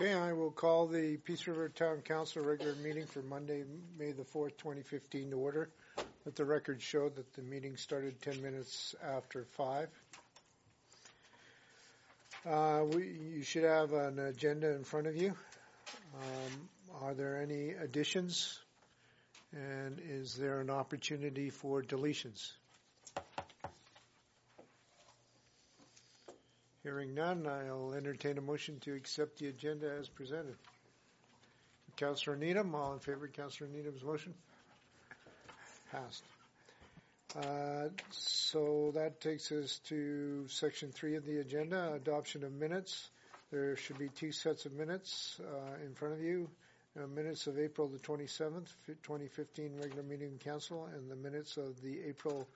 Okay, I will call the Peace River Town Council regular meeting for Monday, May the 4th, 2015 to order. Let the record show that the meeting started 10 minutes after 5. Uh, we, you should have an agenda in front of you. Um, are there any additions? And is there an opportunity for deletions? Hearing none, I'll entertain a motion to accept the agenda as presented. Councillor Needham, all in favor of Councillor Needham's motion? Passed. Uh, So that takes us to section three of the agenda, adoption of minutes. There should be two sets of minutes uh, in front of you. Uh, Minutes of April the 27th, 2015 regular meeting of council, and the minutes of the April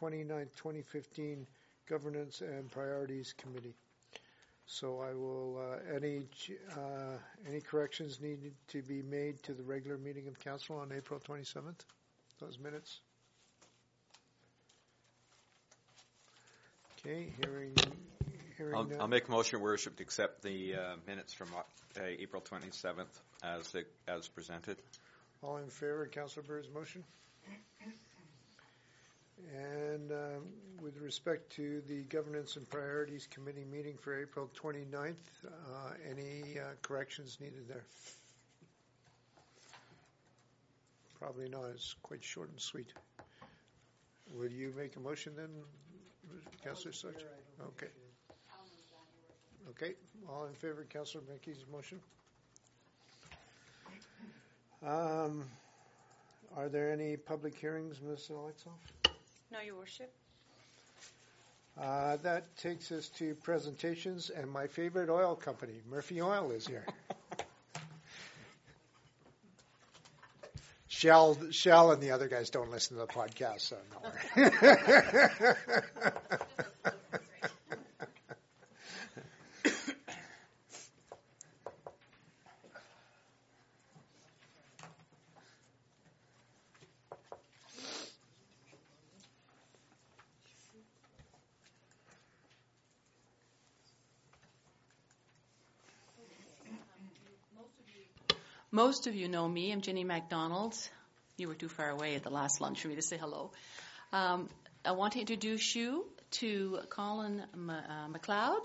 29th, 2015 Governance and Priorities Committee. So I will, uh, any, uh, any corrections needed to be made to the regular meeting of council on April 27th? Those minutes? Okay, hearing, hearing I'll, none. I'll make a motion, Your worship, to accept the uh, minutes from uh, April 27th as, as presented. All in favor of Councilor Bird's motion? And um, with respect to the Governance and Priorities Committee meeting for April 29th, uh, any uh, corrections needed there? Probably not, it's quite short and sweet. Will you make a motion then, Councilor Sarch? Okay. Okay, all in favor of Councilor Menke's motion? Um, Are there any public hearings, Ms. Alexoff? No, Your Worship. Uh, That takes us to presentations, and my favorite oil company, Murphy Oil, is here. Shell, Shell and the other guys don't listen to the podcast, so no Most of you know me. I'm Jenny MacDonald. You were too far away at the last lunch for me to say hello. Um, I want to introduce you to Colin M- uh, McLeod.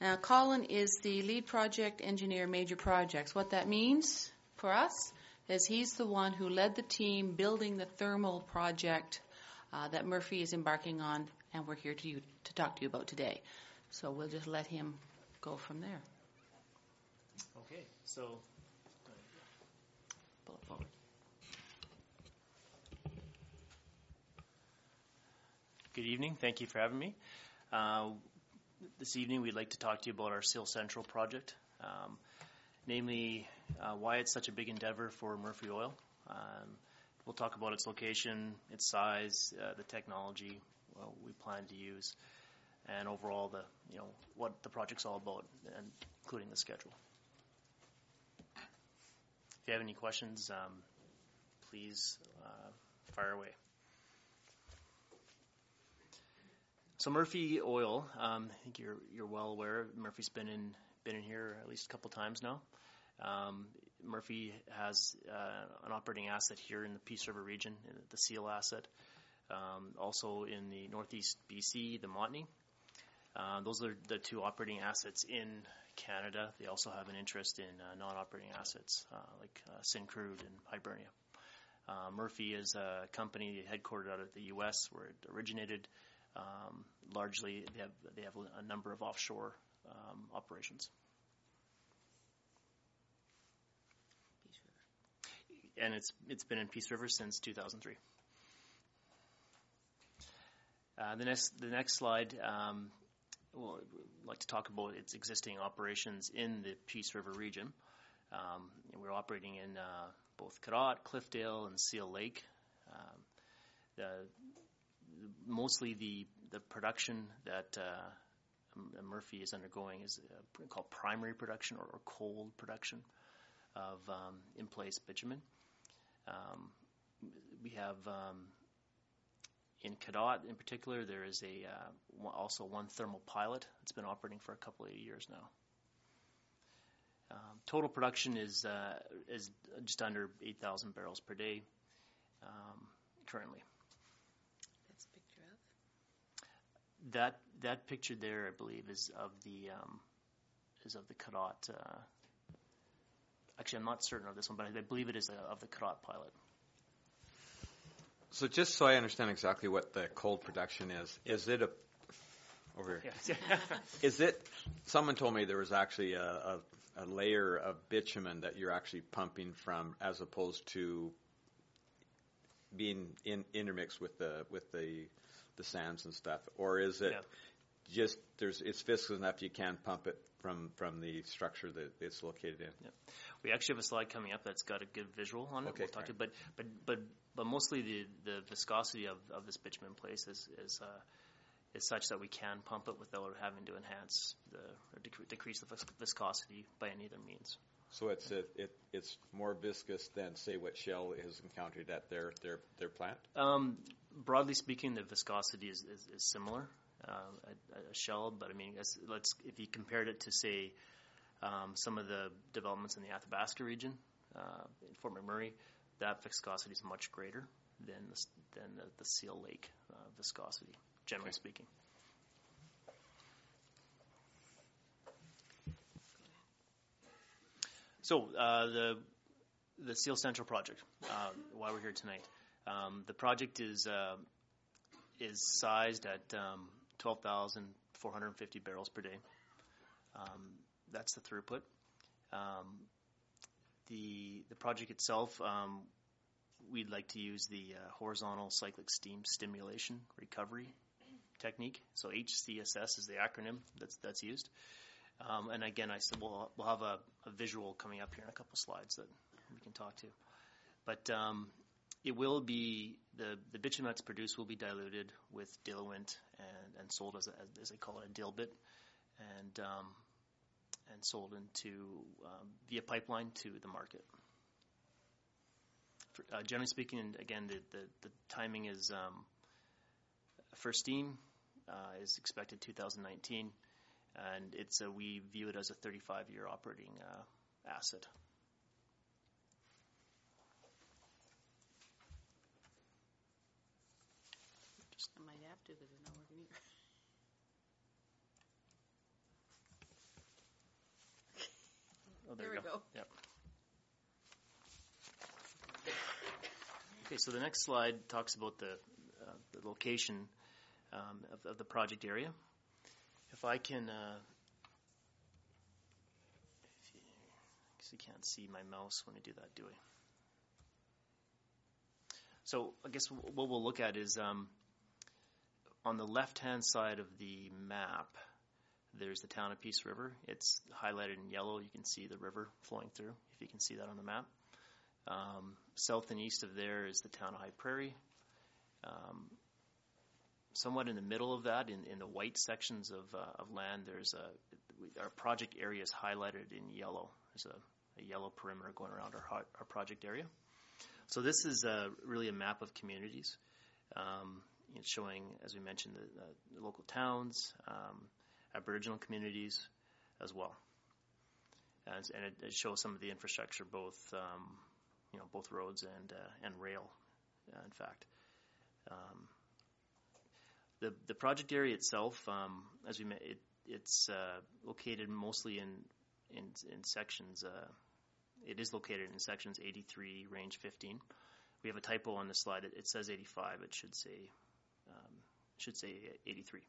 Now, Colin is the lead project engineer, major projects. What that means for us is he's the one who led the team building the thermal project uh, that Murphy is embarking on, and we're here to, you, to talk to you about today. So we'll just let him go from there. Okay, so Pull it forward. Good evening. Thank you for having me. Uh, this evening, we'd like to talk to you about our Seal Central project, um, namely uh, why it's such a big endeavor for Murphy Oil. Um, we'll talk about its location, its size, uh, the technology well, we plan to use, and overall the you know what the project's all about, and including the schedule. If you have any questions, um, please uh, fire away. So Murphy Oil, um, I think you're you're well aware. Murphy's been in been in here at least a couple times now. Um, Murphy has uh, an operating asset here in the Peace River region, the Seal asset. Um, also in the northeast BC, the Montney. Uh, those are the two operating assets in Canada. They also have an interest in uh, non-operating assets uh, like uh, Syncrude and Hibernia. Uh, Murphy is a company headquartered out of the U.S. where it originated. Um, largely, they have they have a number of offshore um, operations. And it's it's been in Peace River since 2003. Uh, the next the next slide. Um, well, I'd like to talk about its existing operations in the Peace River region. Um, we're operating in uh, both Cadotte, Cliffdale, and Seal Lake. Um, the, mostly the the production that uh, Murphy is undergoing is uh, called primary production or, or cold production of um, in place bitumen. Um, we have um, in Cadotte in particular, there is a uh, one- also one thermal pilot that's been operating for a couple of years now. Um, total production is uh, is just under 8,000 barrels per day um, currently. That's a picture of. That that picture there, I believe, is of the um, is of the Cadotte. Uh, actually, I'm not certain of this one, but I believe it is uh, of the Cadotte pilot. So just so I understand exactly what the cold production is, is it a over here? Yeah. Is it? Someone told me there was actually a, a, a layer of bitumen that you're actually pumping from, as opposed to being in, intermixed with the with the the sands and stuff, or is it Yeah. just there's it's viscous enough you can pump it from from the structure that it's located in? We actually have a slide coming up that's got a good visual on it. Okay, we'll talk to, but but but but mostly the, the viscosity of, of this bitumen place is is, uh, is such that we can pump it without having to enhance the or decre- decrease the vis- viscosity by any other means. So it's a, it it's more viscous than say what Shell has encountered at their their their plant. Um, broadly speaking, the viscosity is, is, is similar uh, at a shell, but I mean, let's if you compared it to say um, some of the developments in the Athabasca region uh, in Fort McMurray, that viscosity is much greater than the, than the, the Seal Lake uh, viscosity, generally Okay. speaking. So uh, the the Seal Central project, uh, why we're here tonight. Um, the project is uh, is sized at um, 12,450 barrels per day. Um, that's the throughput. Um, the the project itself, um, we'd like to use the uh, horizontal cyclic steam stimulation recovery technique. So HCSS is the acronym that's that's used. Um, and again, I said we'll, we'll have a, a visual coming up here in a couple slides that we can talk to. But it will be the the bitumen that's produced will be diluted with diluent and, and sold as, as they call it a dilbit, and um, and sold into um, via pipeline to the market. For, uh, generally speaking, again, the, the, the timing is um, for steam uh, is expected 2019, and it's a, we view it as a 35 year operating uh, asset. I might have to because it's not working either. Oh, There we go. Yep. Okay, so the next slide talks about the, uh, the location um, of, of the project area. If I can, uh, if you, I guess you can't see my mouse when I do that, do I? So I guess what we'll look at is um, on the left-hand side of the map. There's the town of Peace River. It's highlighted in yellow. You can see the river flowing through, if you can see that on the map. Um, south and east of there is the town of High Prairie. Um, somewhat in the middle of that, in, in the white sections of, uh, of land, there's a our project area is highlighted in yellow. There's a, a yellow perimeter going around our, our project area. So this is uh, really a map of communities. Um, it's showing, as we mentioned, the, uh, the local towns, um, Aboriginal communities as well. As, and it, it shows some of the infrastructure, both um, you know both roads and uh, and rail, uh, in fact. Um, the the project area itself, um, as we met, it, it's uh, located mostly in in, in sections. Uh, it is located in sections 83, range 15. We have a typo on the slide. It, it says 85. It should say um, should say 83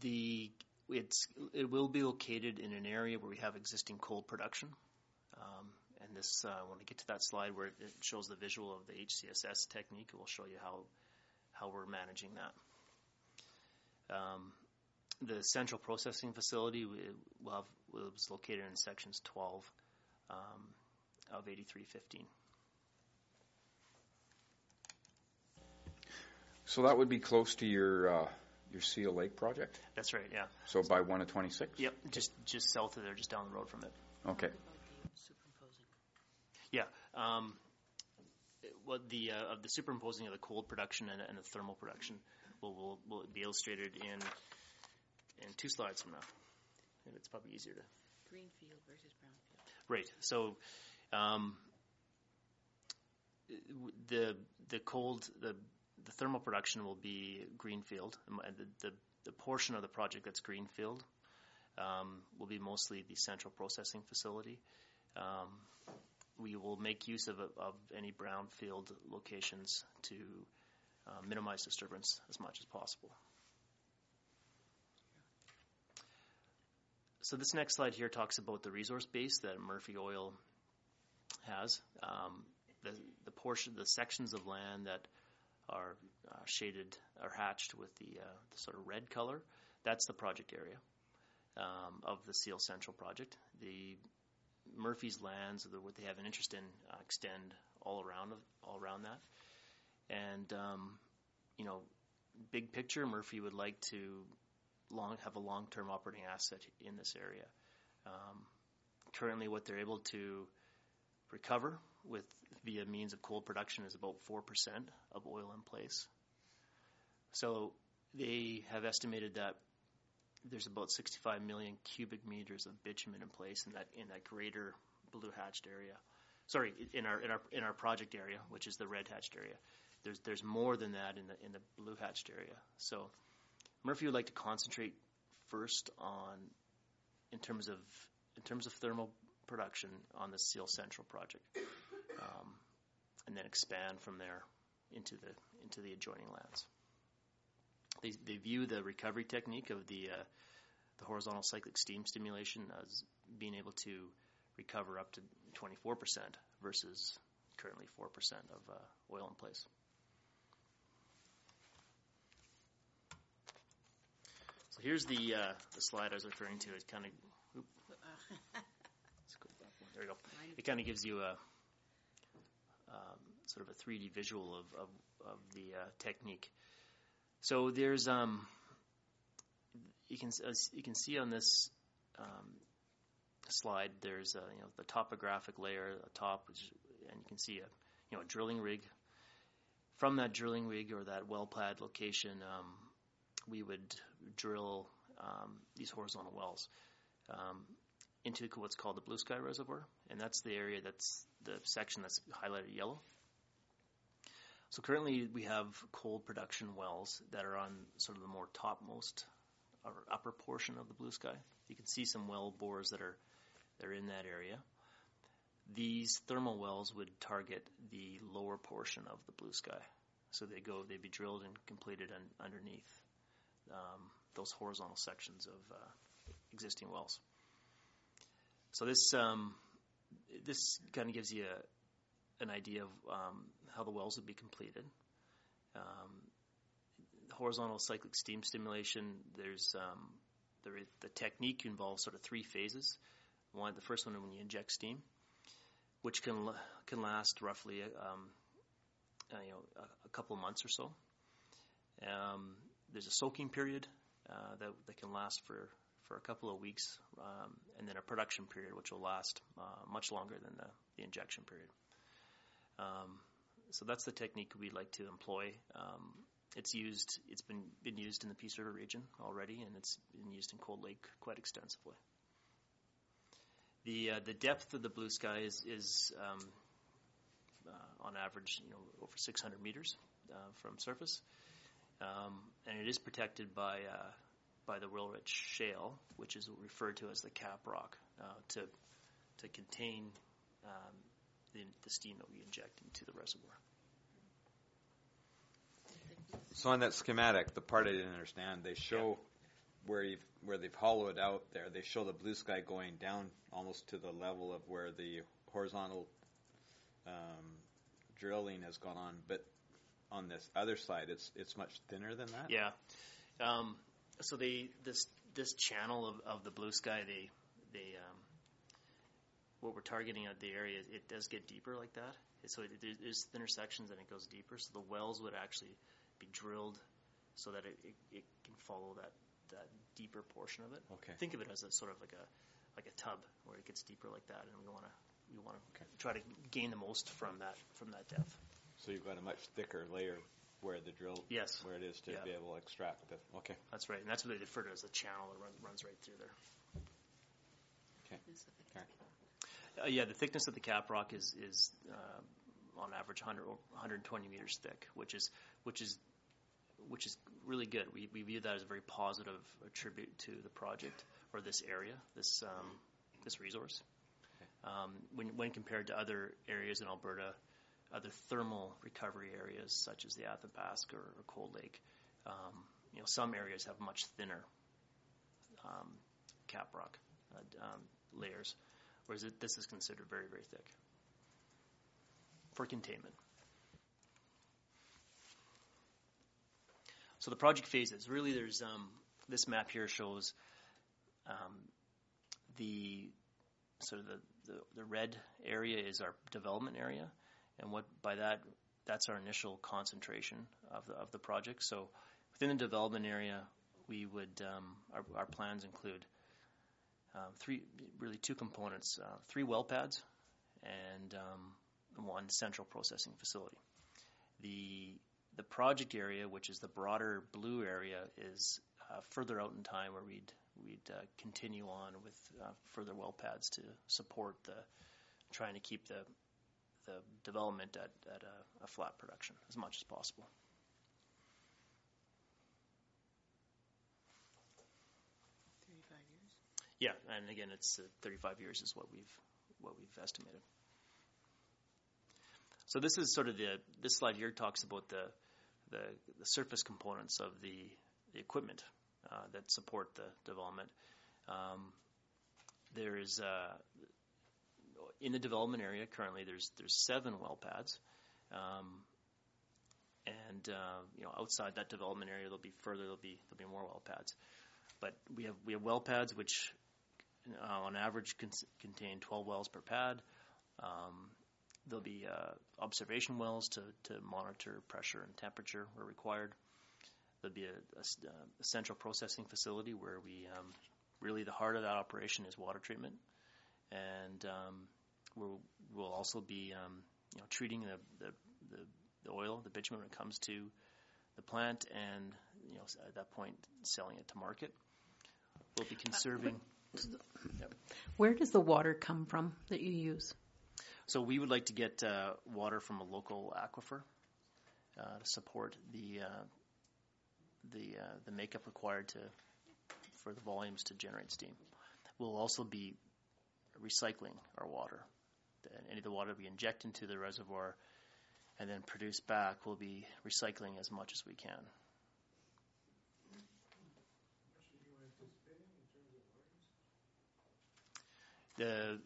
the it's it will be located in an area where we have existing cold production. Um, and this, uh, when I get to that slide where it shows the visual of the HCSS technique, it will show you how how we're managing that. Um, the central processing facility will have, located in sections 12 um, of 8315. So that would be close to your uh, your Seal Lake project. That's right. Yeah. So by one of twenty six. Yep. Just just south of there, just down the road from it. Okay. Superimposing. Yeah. Um, what the uh, of the superimposing of the cold production and, and the thermal production will, will will be illustrated in in two slides from now. and it's probably easier to Greenfield versus brownfield. Right. So, um, the the cold the the thermal production will be greenfield. The, the the portion of the project that's greenfield um, will be mostly the central processing facility. Um, we will make use of, of any brownfield locations to uh, minimize disturbance as much as possible. So this next slide here talks about the resource base that Murphy Oil has. Um, the, the portion, the sections of land that are uh, shaded or hatched with the, uh, the sort of red color, that's the project area um, of the Seal Central project. The Murphy's lands, the, what they have an interest in, uh, extend all around all around that. And um, you know, big picture, Murphy would like to long have a long-term operating asset in this area. Um, currently, what they're able to recover with via means of cold production is about four percent of oil in place. So they have estimated that there's about 65 million cubic meters of bitumen in place in that in that greater blue hatched area. Sorry, in our in our in our project area, which is the red hatched area. There's there's more than that in the in the blue hatched area. So Murphy would like to concentrate first on in terms of in terms of thermal production on the Seal Central project, um, and then expand from there into the into the adjoining lands. They, they view the recovery technique of the uh, the horizontal cyclic steam stimulation as being able to recover up to 24% versus currently 4% of uh, oil in place. So here's the uh, the slide I was referring to. It kind of let's go back one. There we go. It kind of gives you a sort of a 3D visual of of, of the uh, technique. So there's um, you can as you can see on this um, slide. There's a, you know the topographic layer atop, which, and you can see a you know a drilling rig. From that drilling rig or that well pad location, um, we would drill um, these horizontal wells um, into what's called the Blue Sky Reservoir, and that's the area that's the section that's highlighted yellow. So currently we have cold production wells that are on sort of the more topmost or upper portion of the blue sky. You can see some well bores that are that are in that area. These thermal wells would target the lower portion of the blue sky. So they go, they'd be drilled and completed un, underneath um, those horizontal sections of uh, existing wells. So this um, this kind of gives you a, an idea of um, how the wells would be completed. Um, horizontal cyclic steam stimulation. There's um, there is, the technique involves sort of three phases. One, the first one is when you inject steam, which can can last roughly um, uh, you know a, a, couple of months or so. Um, there's a soaking period uh, that that can last for for a couple of weeks, um, and then a production period which will last uh, much longer than the, the injection period. Um, so that's the technique we like to employ. Um, it's used. It's been been used in the Peace River region already, and it's been used in Cold Lake quite extensively. The uh, the depth of the blue sky is is um, uh, on average, you know, over 600 meters uh, from surface, um, and it is protected by uh, by the Wilrich Shale, which is referred to as the cap rock, uh, to to contain um, the, the steam that we inject into the reservoir. So on that schematic, the part I didn't understand, they show where you've where they've hollowed out there. They show the blue sky going down almost to the level of where the horizontal um, drilling has gone on, but on this other side, it's it's much thinner than that. Yeah. Um, so they this this channel of, of the blue sky, they they um, what we're targeting at the area, it does get deeper like that. So it, there's thinner sections and it goes deeper. So the wells would actually be drilled so that it, it, it can follow that, that deeper portion of it. Okay. Think of it as a sort of like a like a tub where it gets deeper like that, and we want to we want to Okay. try to gain the most from that from that depth. So you've got a much thicker layer where the drill, Yes. where it is to Yeah. be able to extract the. Okay. That's right, and that's what they refer to as a channel that run, runs right through there. Uh, yeah, the thickness of the cap rock is is uh, on average 100 or 120 meters thick, which is which is which is really good. We we view that as a very positive attribute to the project or this area, this um, this resource. Um, when when compared to other areas in Alberta, other thermal recovery areas such as the Athabasca or, or Cold Lake, um, you know, some areas have much thinner um, cap rock uh, um, layers whereas it, this is considered very, very thick for containment. So the project phases, really there's, um, this map here shows um, the sort of the, the, the red area is our development area, and what by that, that's our initial concentration of the, of the project. So within the development area, we would, um, our, our plans include um, three, really two components: uh, three well pads and um, one central processing facility. The the project area, which is the broader blue area, is uh, further out in time where we'd we'd uh, continue on with uh, further well pads to support the trying to keep the the development at, at a, a flat production as much as possible. Yeah, and again, it's uh, 35 years is what we've what we've estimated. So this is sort of the this slide here talks about the the, the surface components of the, the equipment uh, that support the development. Um, there is uh, in the development area currently there's there's seven well pads, um, and uh, you know outside that development area there'll be further there'll be there'll be more well pads, but we have we have well pads which uh, on average con- contain 12 wells per pad. Um, there'll be uh, observation wells to, to monitor pressure and temperature where required. There'll be a, a, a central processing facility where we um, really the heart of that operation is water treatment, and um, we'll, we'll also be um, you know treating the, the, the, the oil, the bitumen when it comes to the plant, and you know at that point selling it to market. We'll be conserving. Where does the water come from that you use? So we would like to get uh, water from a local aquifer uh, to support the uh, the uh, the makeup required to for the volumes to generate steam. We'll also be recycling our water. Any of the water we inject into the reservoir and then produce back, we'll be recycling as much as we can. The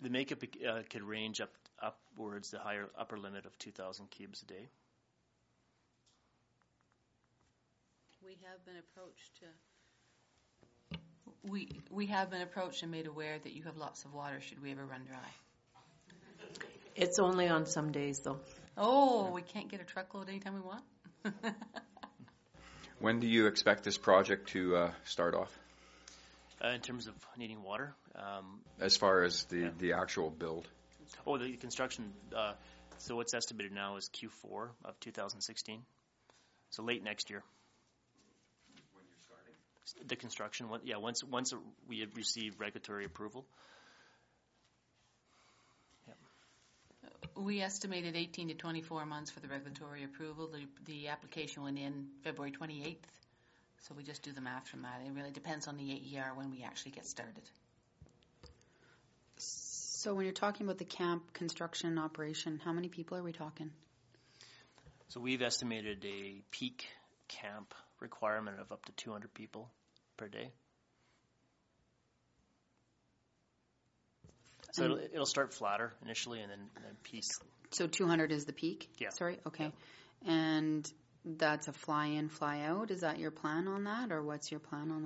the makeup uh, could range up upwards the higher upper limit of 2,000 cubes a day. We have been approached to. We we have been approached and made aware that you have lots of water. Should we ever run dry? It's only on some days, though. Oh, we can't get a truckload anytime we want. When do you expect this project to uh, start off? Uh, in terms of needing water, um, As far as the, the actual build? oh, the construction. Uh, so what's estimated now is Q4 of 2016. So late next year. When you're starting? The construction. one- Yeah, once once we have received regulatory approval. we estimated 18 to 24 months for the regulatory approval. The, the application went in February 28th, so we just do the math from that. It really depends on the AER when we actually get started. So when you're talking about the camp construction and operation, how many people are we talking? So we've estimated a peak camp requirement of up to 200 people per day. So it'll, it'll start flatter initially and then, and then piece. So 200 is the peak? Yeah. Sorry, okay. And that's a fly in, fly out. Is that your plan on that, or what's your plan on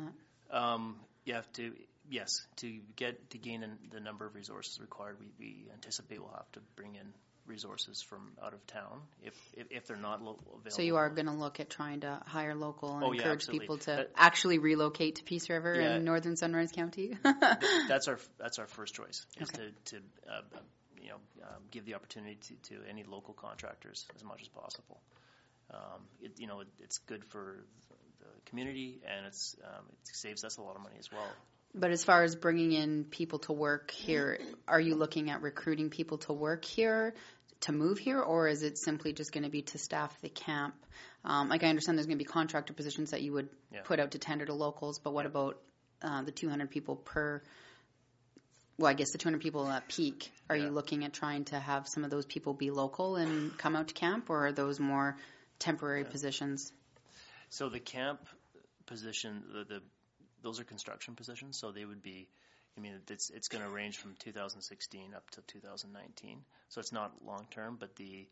that? Um, you have to, yes, to get to gain the, the number of resources required, we, we anticipate we'll have to bring in resources from out of town if if, if they're not lo- available. So you are going to look at trying to hire local and Oh, yeah, encourage absolutely. people to actually relocate to Peace River Yeah. in northern Sunrise County? that's our that's our first choice is Okay. to to uh, you know um, give the opportunity to, to any local contractors as much as possible. Um, it, you know, it, it's good for the community, and it's um, it saves us a lot of money as well. But as far as bringing in people to work here, are you looking at recruiting people to work here, to move here, or is it simply just going to be to staff the camp? Um, like I understand there's going to be contractor positions that you would Yeah. put out to tender to locals, but what about uh, the 200 people per? Well, I guess the 200 people at peak. Are Yeah. you looking at trying to have some of those people be local and come out to camp, or are those more temporary positions? So the camp position, the, the those are construction positions, so they would be. I mean, it's it's going to range from 2016 up to 2019, so it's not long term. But the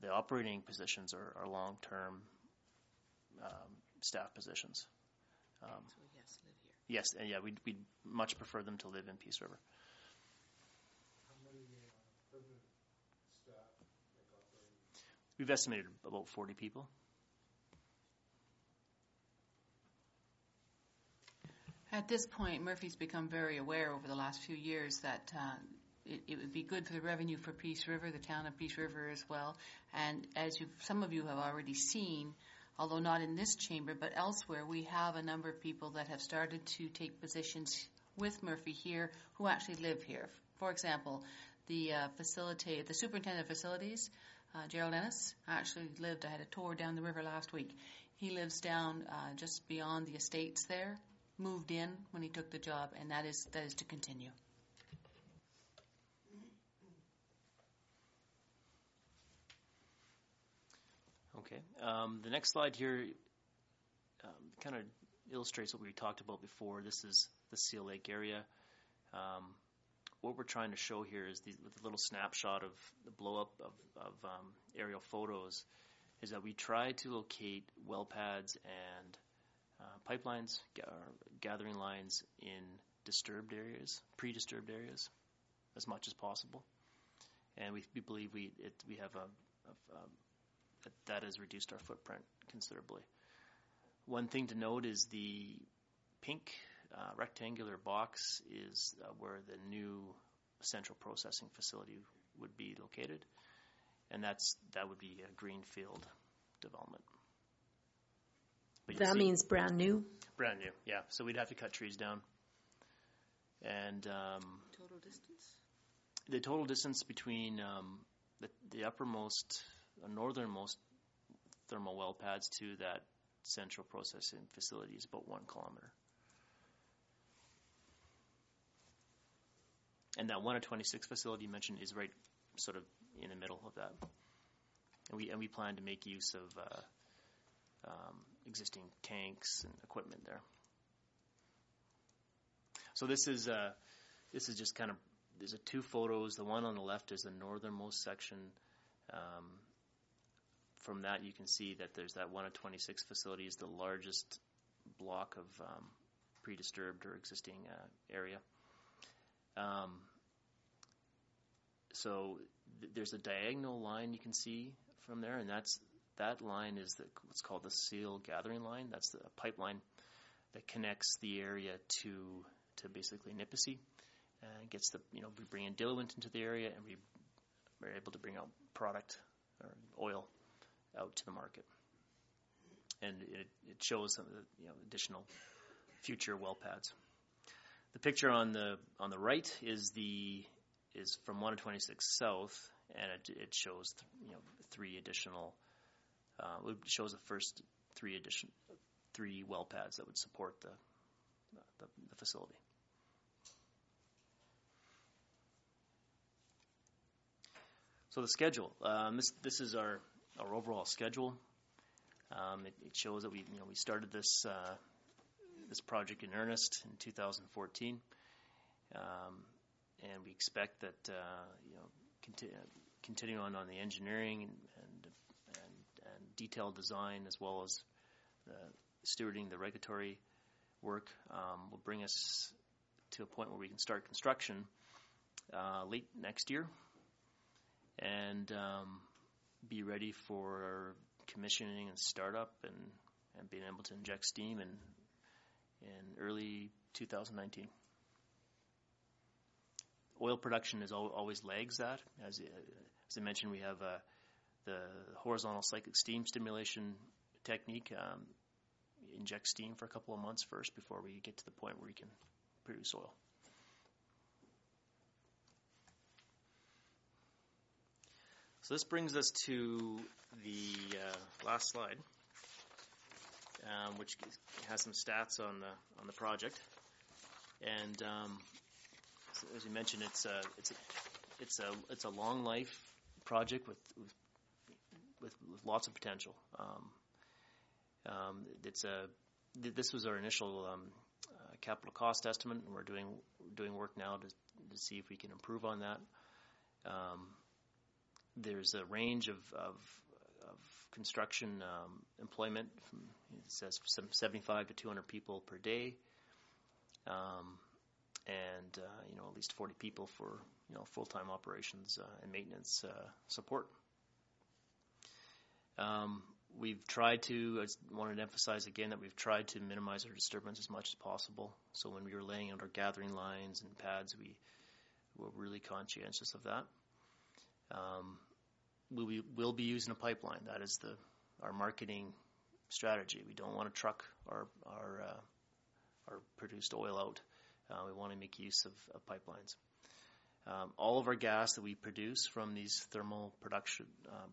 the operating positions are, are long term um, staff positions. Um, yes, and yeah, we'd, we'd much prefer them to live in Peace River. We've estimated about 40 people. At this point, Murphy's become very aware over the last few years that uh, it, it would be good for the revenue for Peace River, the town of Peace River as well. And as some of you have already seen, although not in this chamber but elsewhere, we have a number of people that have started to take positions with Murphy here who actually live here. For example, the uh, the superintendent of facilities, uh, Gerald Ennis, I actually lived. I had a tour down the river last week. He lives down uh, just beyond the estates there. Moved in when he took the job, and that is that is to continue. Okay. Um, the next slide here um, kind of illustrates what we talked about before. This is the Seal Lake area. Um, what we're trying to show here is the, a little snapshot of the blow up of, of um, aerial photos is that we try to locate well pads and uh, pipelines, ga- gathering lines in disturbed areas, pre-disturbed areas, as much as possible. And we, we believe we it, we have a, a, a that, that has reduced our footprint considerably. One thing to note is the pink uh, rectangular box is uh, where the new central processing facility would be located, and that's that would be a greenfield development. But you'll That see- means brand new. brand new, yeah. So we'd have to cut trees down, and um, Total distance. the total distance between um, the, the uppermost, uh, northernmost thermal well pads to that central processing facility is about one kilometer. And that 1 of 26 facility you mentioned is right sort of in the middle of that. And we, and we plan to make use of uh, um, existing tanks and equipment there. So this is uh, this is just kind of there's two photos. The one on the left is the northernmost section. Um, from that, you can see that there's that one of 26 facility is the largest block of um, pre-disturbed or existing uh, area. Um, so th- there's a diagonal line you can see from there, and that's that line is the, what's called the seal gathering line. That's the pipeline that connects the area to to basically Nipissing and gets the you know we bring in diluent into the area and we are able to bring out product or oil out to the market and it, it shows some you know additional future well pads the picture on the on the right is the is from 1 to 26 south and it, it shows you know three additional uh, it shows the first three addition three well pads that would support the the, the facility So the schedule. Um, this this is our our overall schedule. Um, it, it shows that we you know we started this uh, this project in earnest in 2014, um, and we expect that uh, you know conti- continue on on the engineering and and, and and detailed design as well as the stewarding the regulatory work um, will bring us to a point where we can start construction uh, late next year and um, be ready for commissioning and startup and, and being able to inject steam in in early 2019. Oil production is al- always lags that. As, as I mentioned, we have uh, the horizontal cyclic steam stimulation technique. Um, inject steam for a couple of months first before we get to the point where we can produce oil. So this brings us to the uh, last slide, um, which has some stats on the on the project. And um, as you mentioned, it's a it's a it's a it's a long life project with with, with, with lots of potential. Um, um, it's a th- this was our initial um, uh, capital cost estimate, and we're doing doing work now to to see if we can improve on that. Um, there's a range of, of, of construction um, employment. From, it says some 75 to 200 people per day, um, and uh, you know at least 40 people for you know full-time operations uh, and maintenance uh, support. Um, we've tried to. I wanted to emphasize again that we've tried to minimize our disturbance as much as possible. So when we were laying out our gathering lines and pads, we were really conscientious of that. Um, we will will be using a pipeline. That is the our marketing strategy. We don't want to truck our our uh, our produced oil out. Uh, we want to make use of, of pipelines. Um, all of our gas that we produce from these thermal production um,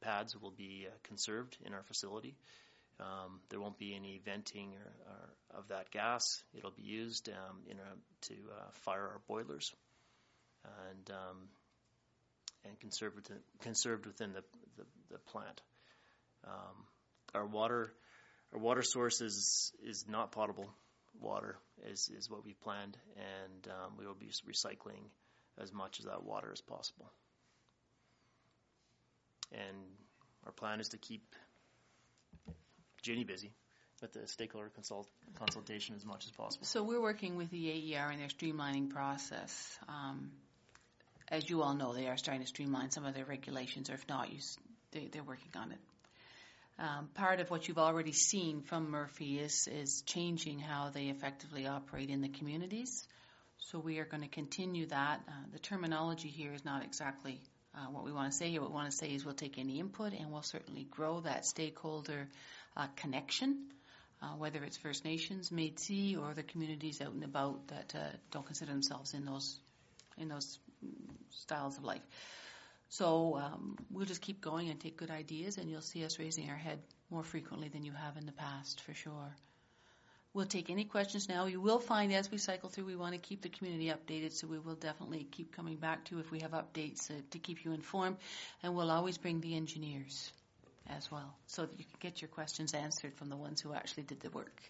pads will be uh, conserved in our facility. Um, there won't be any venting or, or of that gas. It'll be used um, in a, to uh, fire our boilers, and um, and conserved within, conserved within the, the, the plant. Um, our water our water source is, is not potable water is, is what we planned, and um, we will be recycling as much of that water as possible. And our plan is to keep Jenny busy with the stakeholder consult, consultation as much as possible. So we're working with the AER in their streamlining process. Um, as you all know, they are starting to streamline some of their regulations, or if not, you, they, they're working on it. Um, part of what you've already seen from Murphy is is changing how they effectively operate in the communities. So we are going to continue that. Uh, the terminology here is not exactly uh, what we want to say here. What we want to say is we'll take any input and we'll certainly grow that stakeholder uh, connection, uh, whether it's First Nations, Métis, or the communities out and about that uh, don't consider themselves in those in those styles of life. So um, we'll just keep going and take good ideas, and you'll see us raising our head more frequently than you have in the past, for sure. We'll take any questions now. You will find as we cycle through, we want to keep the community updated, so we will definitely keep coming back to if we have updates uh, to keep you informed, and we'll always bring the engineers as well, so that you can get your questions answered from the ones who actually did the work.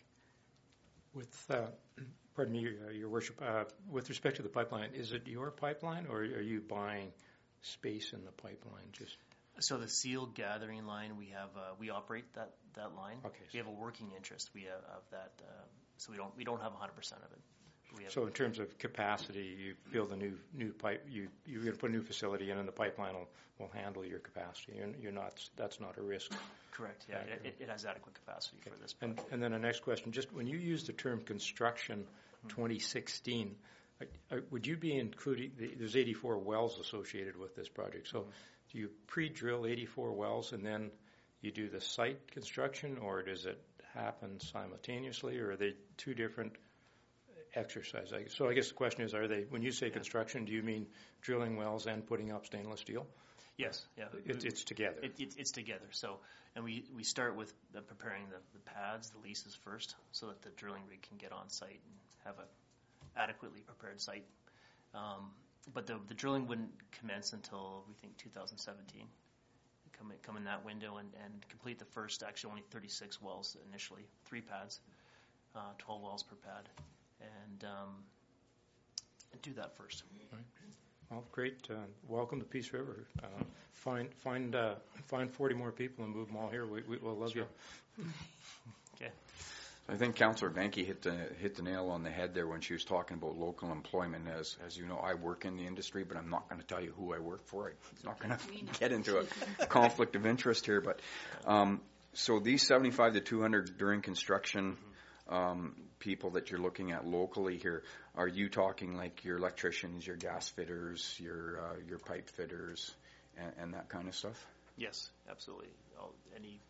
With, uh, pardon me, uh, Your Worship, uh, with respect to the pipeline, is it your pipeline, or are you buying space in the pipeline? Just So the Seal gathering line, we have uh, we operate that, that line. Okay. We have a working interest. We have of that, uh, so we don't we don't have 100 percent of it. We have, so in terms of capacity, you build a new new pipe. You you're going to put a new facility in, and the pipeline will, will handle your capacity. You're, you're not. That's not a risk. correct. Yeah, it, it, has adequate capacity for this. And and then the next question, just when you use the term construction, 2016. uh, uh, Would you be including, the- there's 84 wells associated with this project, so do you pre-drill 84 wells and then you do the site construction, or does it happen simultaneously, or are they two different exercises? I guess- So I guess the question is, are they, when you say construction, do you mean drilling wells and putting up stainless steel? Yes, yeah, It's it's together? It, it, it's together. So, and we, we start with the preparing the, the pads, the leases first, so that the drilling rig can get on site and have a adequately prepared site. Um, but the, the drilling wouldn't commence until we think 2017. Come in, come in that window and, and complete the first, actually only 36 wells initially, three pads, uh, 12 wells per pad, and, um, and do that first. Well, great. Uh, welcome to Peace River. Uh, find find uh, find 40 more people and move them all here. We, we, we'll love you. Okay. I think Councillor Vanke hit the hit the nail on the head there when she was talking about local employment. As as you know, I work in the industry, but I'm not going to tell you who I work for. I'm not going to get into a conflict of interest here. But um, so these 75 to 200 during construction um, people that you're looking at locally here, are you talking like your electricians, your gas fitters, your uh, your pipe fitters, and, and that kind of stuff? Yes, absolutely. All, any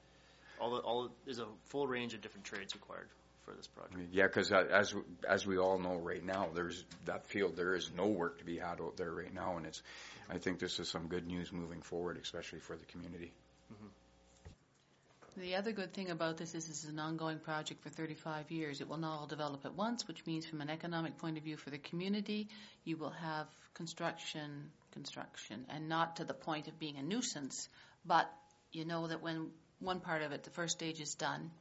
all the, all there's a full range of different trades required for this project. Yeah, because as as we all know right now, there's that field. There is no work to be had out there right now, and it's. I think this is some good news moving forward, especially for the community. The other good thing about this is this is an ongoing project for 35 years. It will not all develop at once, which means from an economic point of view for the community, you will have construction, construction, and not to the point of being a nuisance, but you know that when one part of it, the first stage is done,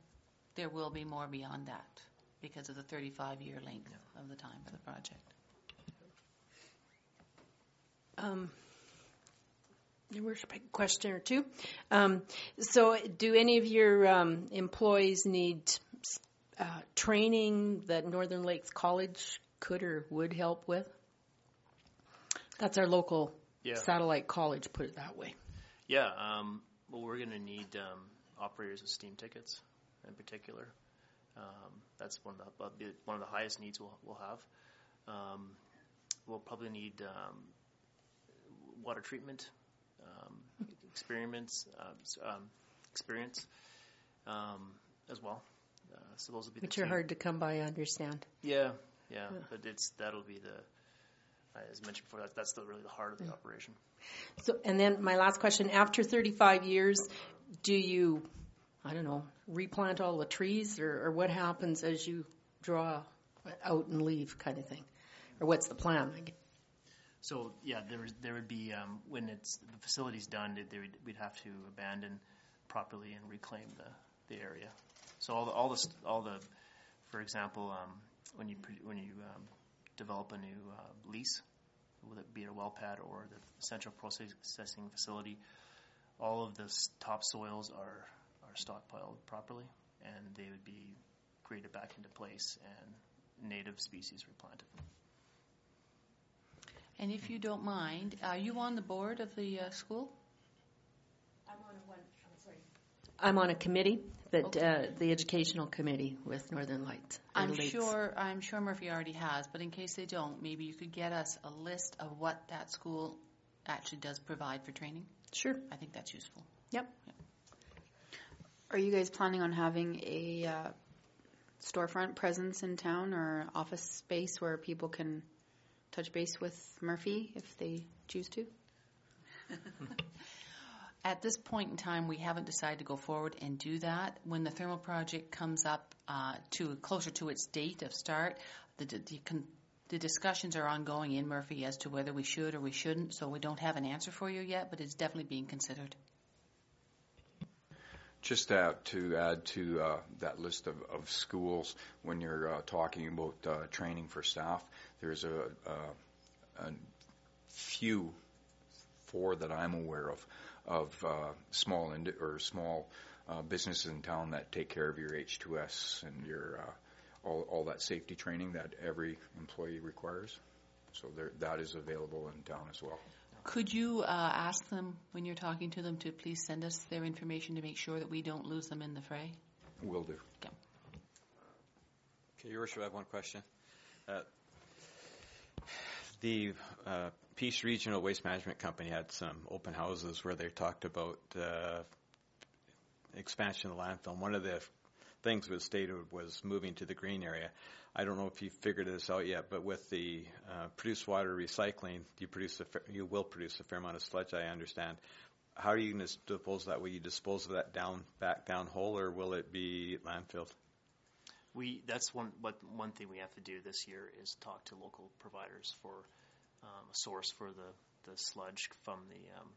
there will be more beyond that because of the 35 year length of the time for the project. Um, Your worship, a question or two. Um, so, do any of your um, employees need uh, training that Northern Lakes College could or would help with? That's our local Yeah. satellite college, put it that way. Yeah, um, well, we're going to need um, operators of steam tickets in particular. Um, that's one of the uh, one of the highest needs we'll, we'll have. Um, we'll probably need um, water treatment experiments uh, um, experience um, as well. Uh, so those will be Which are hard to come by, I understand. Yeah, yeah, but it's that'll be the as mentioned before. That, that's the really the heart of the operation. So, and then my last question: After 35 years, do you, I don't know, replant all the trees, or, or what happens as you draw out and leave, kind of thing, or what's the plan? So yeah, there there would be um, when it's the facility's done, it- there would, we'd have to abandon properly and reclaim the, the area. So all the all the st- all the, for example, um, when you when you um, develop a new uh, lease, whether it be a well pad or the central processing facility, all of the s- topsoils are are stockpiled properly, and they would be graded back into place and native species replanted. And if you don't mind, are you on the board of the uh, school? I'm on a committee that Okay. uh, the educational committee with Northern Lights. or I'm Lakes. sure I'm sure Murphy already has, but in case they don't, maybe you could get us a list of what that school actually does provide for training. Sure. I think that's useful. Yep. Are you guys planning on having a uh, storefront presence in town or office space where people can touch base with Murphy if they choose to? At this point in time, we haven't decided to go forward and do that. When the thermal project comes up uh, to closer to its date of start, the, the, con- the discussions are ongoing in Murphy as to whether we should or we shouldn't. So we don't have an answer for you yet, but it's definitely being considered. Just uh, to add to uh, that list of, of schools, when you're uh, talking about uh, training for staff, there's a, a, a few, four that I'm aware of, of uh, small ind- or small uh, businesses in town that take care of your H2S and your uh, all, all that safety training that every employee requires. So there, that is available in town as well. Could you uh, ask them when you're talking to them to please send us their information to make sure that we don't lose them in the fray? Will do. Okay. Okay, Your Worship, I have one question. Uh, the uh, Peace Regional Waste Management Company had some open houses where they talked about uh, expansion of the landfill. And one of the things was stated was moving to the green area. I don't know if you figured this out yet, but with the uh, produced water recycling, you produce a fair, you will produce a fair amount of sludge. I understand. How are you going to dispose of that? Will you dispose of that down back down hole, or will it be landfilled? We that's one what one thing we have to do this year is talk to local providers for um, a source for the, the sludge from the um,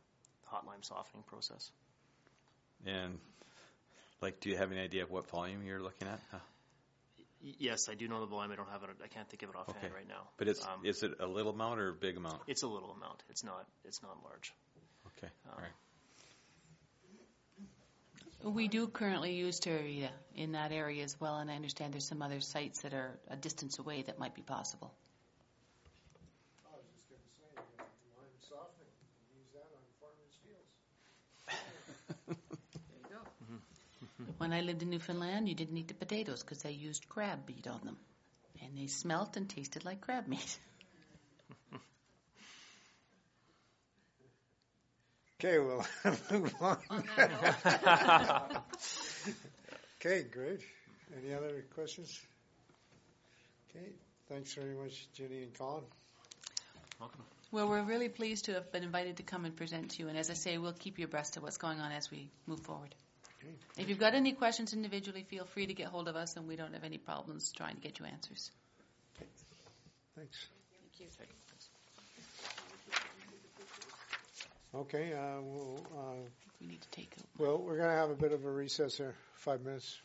hot lime softening process. And like, do you have any idea of what volume you're looking at? Huh. Yes, I do know the volume. I don't have it. I can't think of it offhand Okay. right now. But it's um, is it a little amount or a big amount? it's a little amount. It's not it's not large. Okay, Um, all right. We do currently use Tervita in that area as well, and I understand there's some other sites that are a distance away that might be possible. I was just going to say, uh, lime softening, use that on farmers' fields. When I lived in Newfoundland, you didn't eat the potatoes because they used crab meat on them, and they smelt and tasted like crab meat. Okay, we'll move on. Oh, okay, great. Any other questions? Okay, thanks very much, Jenny and Colin. Welcome. Well, we're really pleased to have been invited to come and present to you. And as I say, we'll keep you abreast of what's going on as we move forward. Okay. If you've got any questions individually, feel free to get hold of us, and we don't have any problems trying to get you answers. Thanks. Okay, uh, we'll, uh, We need to take a well, we're going to have a bit of a recess here, five minutes.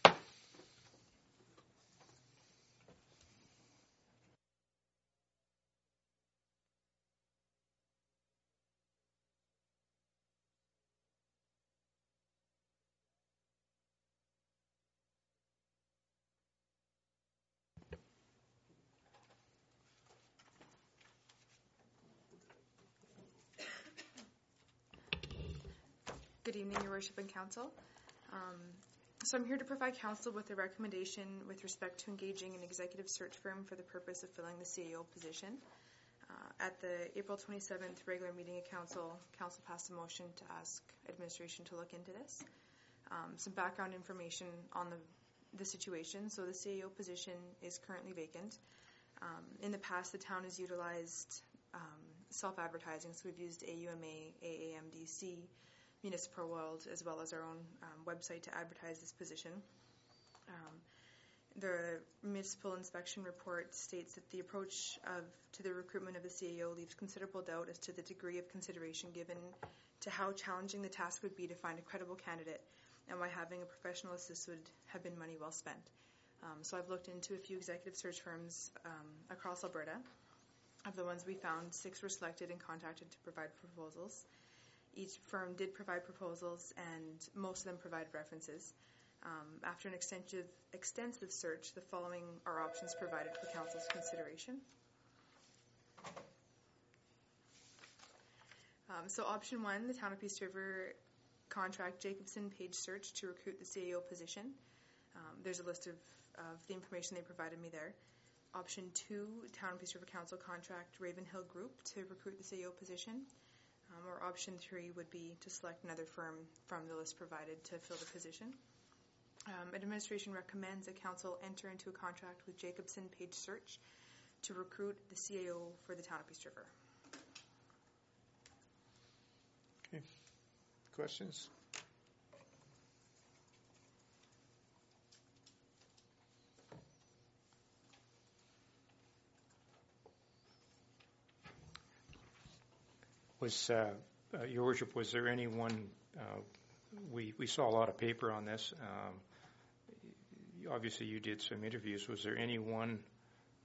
Worship and Council. Um, so I'm here to provide council with a recommendation with respect to engaging an executive search firm for the purpose of filling the CAO position. Uh, at the April 27th regular meeting of council, council passed a motion to ask administration to look into this. Um, some background information on the, the situation. So the CAO position is currently vacant. Um, in the past, the town has utilized um, self-advertising, so we've used AUMA, AAMDC, Municipal World, as well as our own um, website to advertise this position. Um, the municipal inspection report states that the approach of to the recruitment of the CAO leaves considerable doubt as to the degree of consideration given to how challenging the task would be to find a credible candidate, and why having a professional assist would have been money well spent. Um, so I've looked into a few executive search firms um, across Alberta. Of the ones we found, six were selected and contacted to provide proposals. Each firm did provide proposals, and most of them provided references. Um, after an extensive, extensive search, the following are options provided for council's consideration. Um, so, option one, the town of Peace River contract Jacobson Page Search to recruit the CAO position. Um, there's a list of, of the information they provided me there. Option two, Town of Peace River Council contract Ravenhill Group to recruit the CEO position. Um, or option three would be to select another firm from the list provided to fill the position. Um, administration recommends that council enter into a contract with Jacobson Page Search to recruit the CAO for the Town of Peace River. Okay, questions? Was, uh, uh, Your Worship, was there anyone, uh, we, we saw a lot of paper on this. Um, obviously, you did some interviews. Was there any one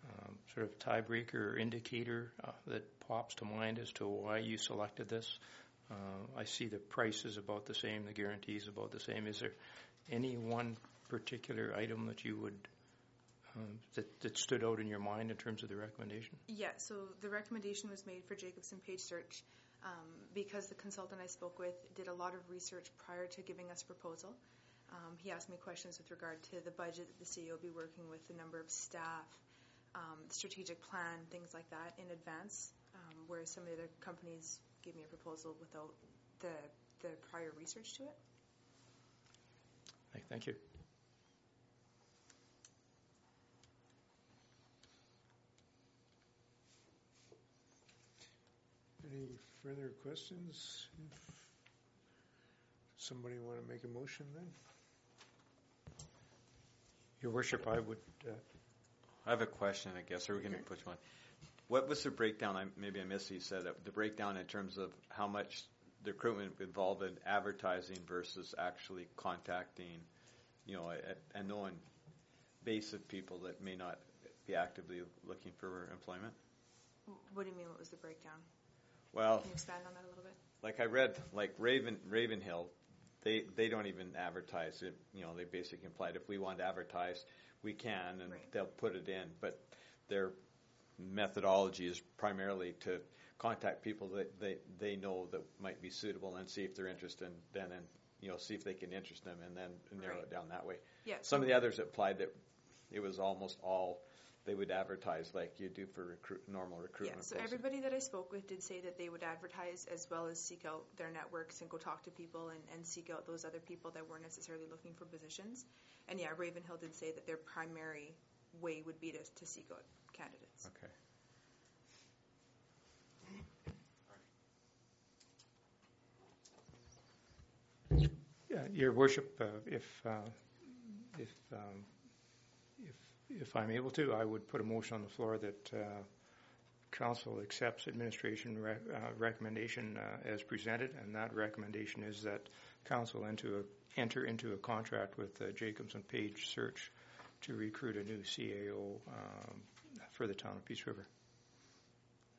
um, sort of tiebreaker or indicator uh, that pops to mind as to why you selected this? I see the price is about the same, the guarantee is about the same. Is there any one particular item that you would um, that, that stood out in your mind in terms of the recommendation? Yeah, so the recommendation was made for Jacobson Page Search because the consultant I spoke with did a lot of research prior to giving us a proposal. Um, he asked me questions with regard to the budget that the CEO will be working with, the number of staff, um, strategic plan, things like that in advance, um, whereas some of the other companies gave me a proposal without the, the prior research to it. Thank you. Any further questions? Somebody want to make a motion then? Your Worship, I would, uh, I have a question, I guess, or we can Okay. push one. What was the breakdown? I, maybe I missed. it. You said that the breakdown in terms of how much the recruitment involved in advertising versus actually contacting, you know, a, a known base of people that may not be actively looking for employment. What do you mean, what was the breakdown? Well, Can you expand on that a little bit? like I read, like Raven Ravenhill, they they don't even advertise it. You know, they basically implied if we want to advertise, we can, and Right. they'll put it in. But their methodology is primarily to contact people that they they know that might be suitable and see if they're interested, and then and you know see if they can interest them, and then narrow Right. it down that way. Yeah. Some of the others applied that it was almost all they would advertise like you do for recruit, normal Yeah, recruitment. so process. everybody that I spoke with did say that they would advertise as well as seek out their networks and go talk to people and, and seek out those other people that weren't necessarily looking for positions. And yeah, Ravenhill did say that their primary way would be to, to seek out candidates. Okay. Yeah, Your Worship, uh, if, uh, if, um, if, I'm able to, I would put a motion on the floor that uh, council accepts administration uh, recommendation uh, as presented, and that recommendation is that council into a, enter into a contract with uh, Jacobson Page Search to recruit a new CAO um, for the town of Peace River.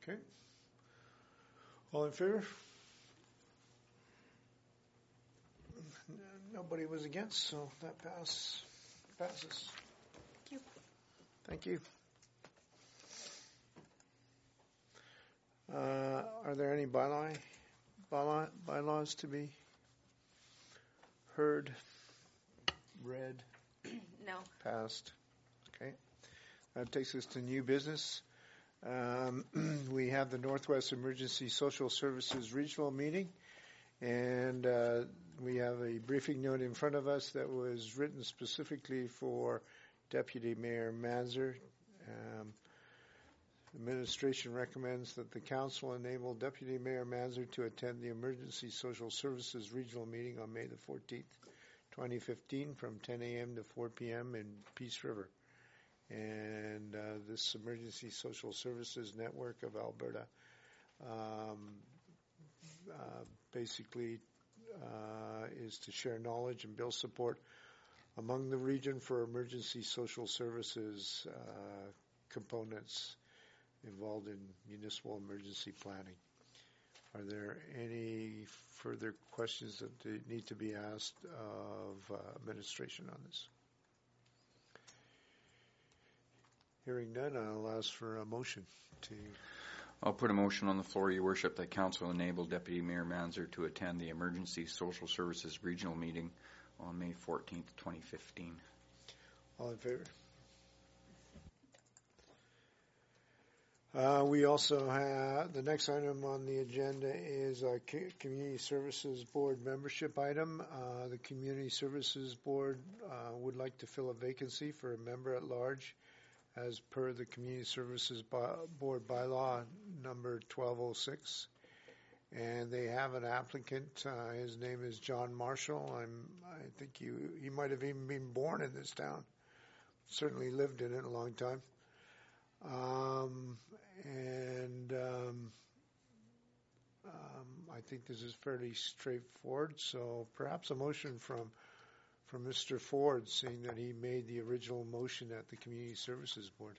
Okay. All in favor? Nobody was against, so that pass, passes. Thank you. Uh, Are there any bylaw, bylaw, bylaws to be heard, read, No. passed? Okay. That takes us to new business. Um, We have the Northwest Emergency Social Services Regional Meeting, and uh, we have a briefing note in front of us that was written specifically for Deputy Mayor Manzer. Um, Administration recommends that the council enable Deputy Mayor Manzer to attend the Emergency Social Services Regional Meeting on May the 14th, 2015, from 10 a.m. to 4 p.m. in Peace River. And uh, this Emergency Social Services Network of Alberta um, uh, basically uh, is to share knowledge and build support among the region for emergency social services uh, components involved in municipal emergency planning. Are there any further questions that need to be asked of uh, administration on this? Hearing none, I'll ask for a motion to I'll put a motion on the floor, Your Worship, that council enable Deputy Mayor Manzer to attend the Emergency Social Services Regional Meeting on May 14th, 2015. All in favor? Uh, we also have, the next item on the agenda is a co- Community Services Board membership item. Uh, the Community Services Board uh, would like to fill a vacancy for a member at large as per the Community Services By- Board bylaw number 1206. And they have an applicant. Uh, his name is John Marshall. I'm, I think he, he might have even been born in this town. Certainly lived in it a long time. Um, and um, um, I think this is fairly straightforward. So perhaps a motion from from Mr. Ford, seeing that he made the original motion at the Community Services Board.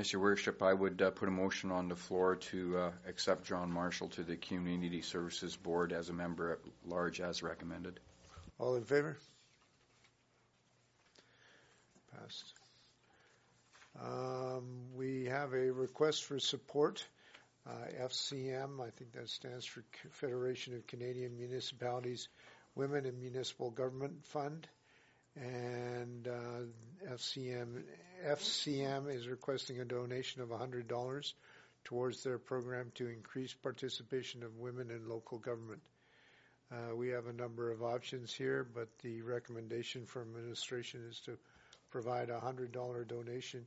Yes, Your Worship, I would uh, put a motion on the floor to uh, accept John Marshall to the Community Services Board as a member at large as recommended. All in favor? Passed. Um, we have a request for support. Uh, FCM, I think that stands for Federation of Canadian Municipalities Women in Municipal Government Fund. And uh, FCM, FCM is requesting a donation of $100 towards their program to increase participation of women in local government. Uh, we have a number of options here, but the recommendation from administration is to provide a $100 donation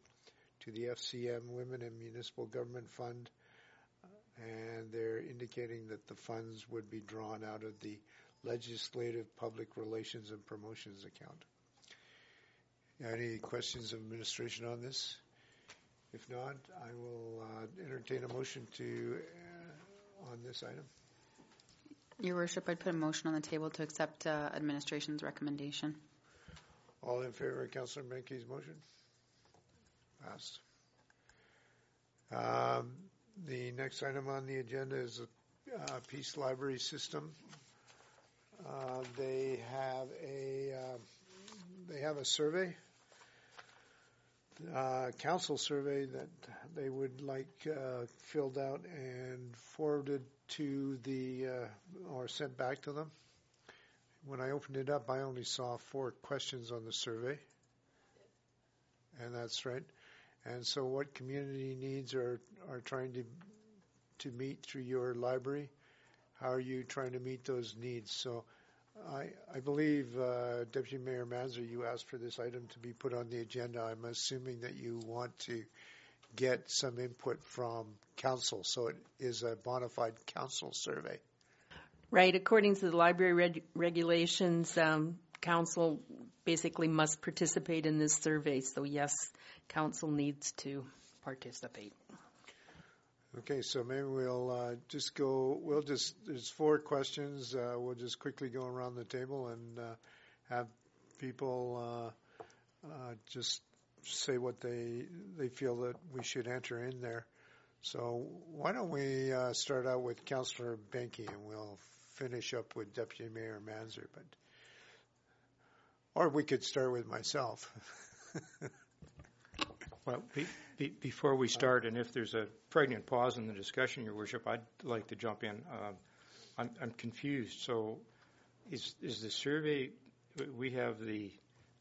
to the FCM Women in Municipal Government Fund, and they're indicating that the funds would be drawn out of the Legislative Public Relations and Promotions account. Any questions of administration on this? If not, I will uh, entertain a motion to uh, on this item. Your Worship, I'd put a motion on the table to accept uh, administration's recommendation. All in favor of Councillor Menke's motion? Passed. Um, the next item on the agenda is the uh, Peace Library System. Uh, they have a uh, they have a survey, council survey that they would like uh, filled out and forwarded to the uh, or sent back to them. When I opened it up, I only saw four questions on the survey. and that's right. And so, what community needs are are trying to to meet through your library? How are you trying to meet those needs? So, I believe uh, Deputy Mayor Manzer, you asked for this item to be put on the agenda. I'm assuming that you want to get some input from council, so it is a bona fide council survey. Right. According to the library reg- regulations, um, council basically must participate in this survey. So yes, council needs to participate. Okay, so maybe we'll uh, just go. We'll just there's four questions. Uh, we'll just quickly go around the table and uh, have people uh, uh, just say what they they feel that we should enter in there. So why don't we uh, start out with Councillor Benke and we'll finish up with Deputy Mayor Manzer, but or we could start with myself. Well, be, be, before we start, and if there's a pregnant pause in the discussion, Your Worship, I'd like to jump in. Um, I'm, I'm confused. So, is is the survey? We have the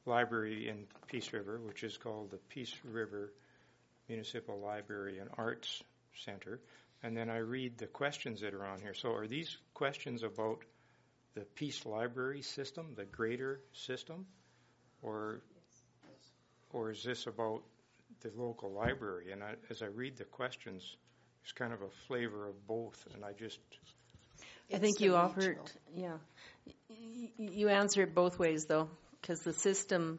library in Peace River, which is called the Peace River Municipal Library and Arts Center, and then I read the questions that are on here. So, are these questions about the Peace Library system, the greater system, or or is this about the local library? And I, as I read the questions, there's kind of a flavor of both, and I just I think you offered, yeah. Y- y- You answer it both ways though, because the system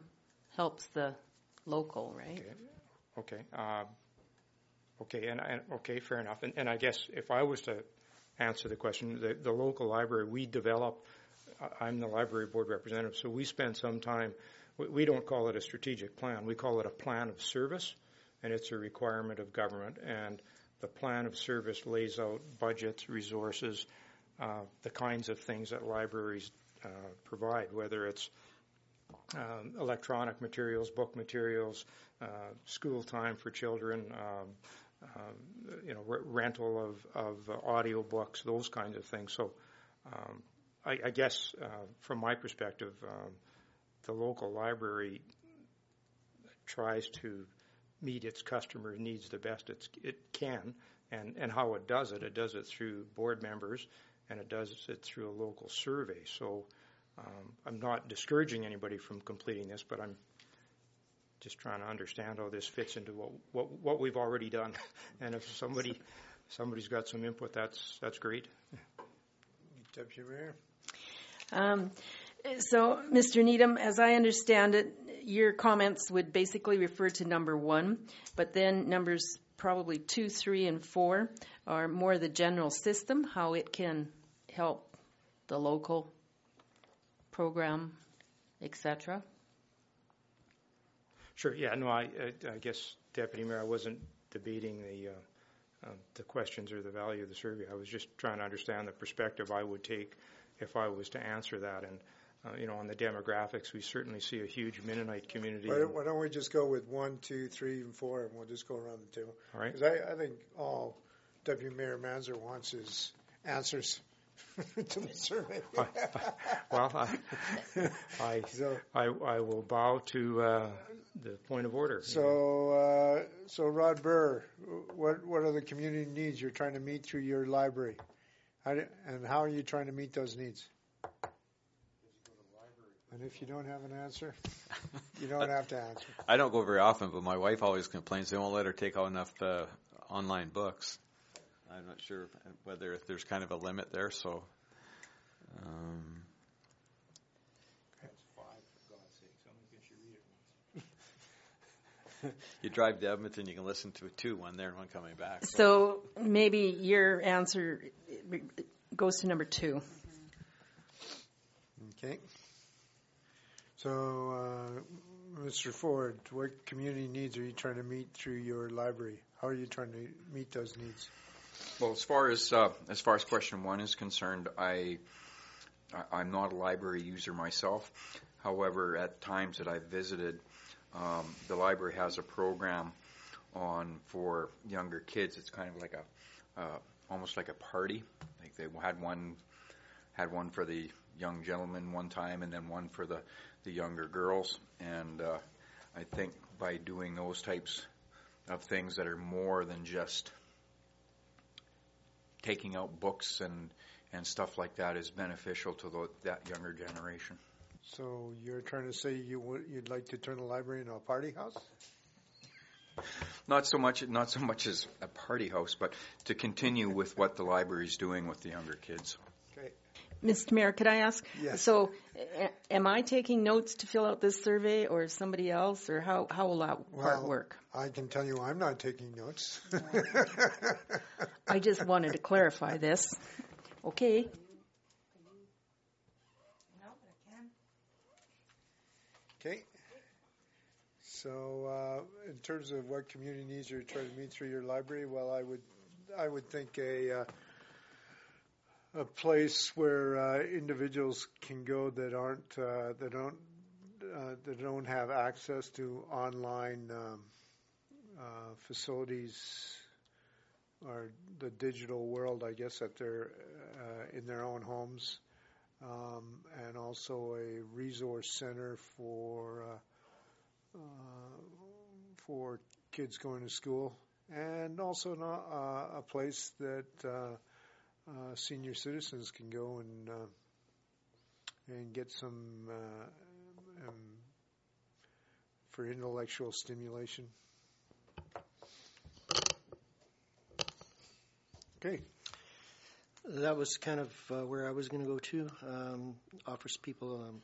helps the local, right? okay, okay, uh, okay, and, and okay, fair enough. And, and I guess if I was to answer the question, the, the local library we develop. I- I'm the library board representative, so we spend some time. We, don't call it a strategic plan. We call it a plan of service, and it's a requirement of government. And the plan of service lays out budgets, resources, uh, the kinds of things that libraries uh, provide, whether it's um, electronic materials, book materials, uh, school time for children, um, um, you know, re- rental of, of uh, audio books, those kinds of things. So, um, I, I guess uh, from my perspective, um, the local library tries to meet its customer needs the best it's, it can, and, and how it does it, it does it through board members, and it does it through a local survey. So um, I'm not discouraging anybody from completing this, but I'm just trying to understand how this fits into what what, what we've already done. and if somebody somebody's got some input, that's that's great. Deputy Mayor. Um, so, Mr. Needham, as I understand it, your comments would basically refer to number one, but then numbers probably two, three, and four are more the general system, how it can help the local program, etc. Sure. Yeah. No. I I, guess Deputy Mayor, I wasn't debating the. Uh, uh, the questions or the value of the survey. I was just trying to understand the perspective I would take if I was to answer that. And uh, you know, on the demographics, we certainly see a huge Mennonite community. Why don't, why don't we just go with one, two, three, and four, and we'll just go around the table? All right. Because I, I think all W. Mayor Manzer wants is answers to the survey. well, I, I, So- I, I will bow to uh, the point of order. So, uh, so Rod Burr, what what are the community needs you're trying to meet through your library, how do, and how are you trying to meet those needs? And if you don't have an answer, you don't have to answer. I don't go very often, but my wife always complains they won't let her take out enough uh, online books. I'm not sure whether if there's kind of a limit there. So, um, you read it. You drive to Edmonton, you can listen to two, one there and one coming back. So maybe your answer goes to number two. Okay. So, uh, Mr. Ford, what community needs are you trying to meet through your library? How are you trying to meet those needs? Well, as far as uh, as far as question one is concerned, I, I I'm not a library user myself. However, at times that I've visited, um, the library has a program on for younger kids. It's kind of like a uh, almost like a party. Like they had one had one for the young gentlemen one time, and then one for the the younger girls. And uh, I think by doing those types of things that are more than just taking out books and, and stuff like that is beneficial to the, that younger generation. So you're trying to say you would, you'd like to turn the library into a party house? Not so much, not so much as a party house, but to continue with what the library is doing with the younger kids. Mr. Mayor, could I ask? Yes. So, a- am I taking notes to fill out this survey, or somebody else, or how how will that part Well- work? I can tell you I'm not taking notes. I just wanted to clarify this. Okay. No, but I can. Okay. So, uh, in terms of what community needs you're trying to meet through your library, well, I would, I would think a, uh, a place where uh, individuals can go that aren't, uh, that don't, uh, that don't have access to online um, uh, facilities or the digital world, I guess, that they're uh, in their own homes. Um, and also a resource center for uh, for kids going to school, and also not, a place that uh, uh, senior citizens can go and uh, and get some uh, um, for intellectual stimulation. Okay. That was kind of uh, where I was going to go to. Um, offers people um,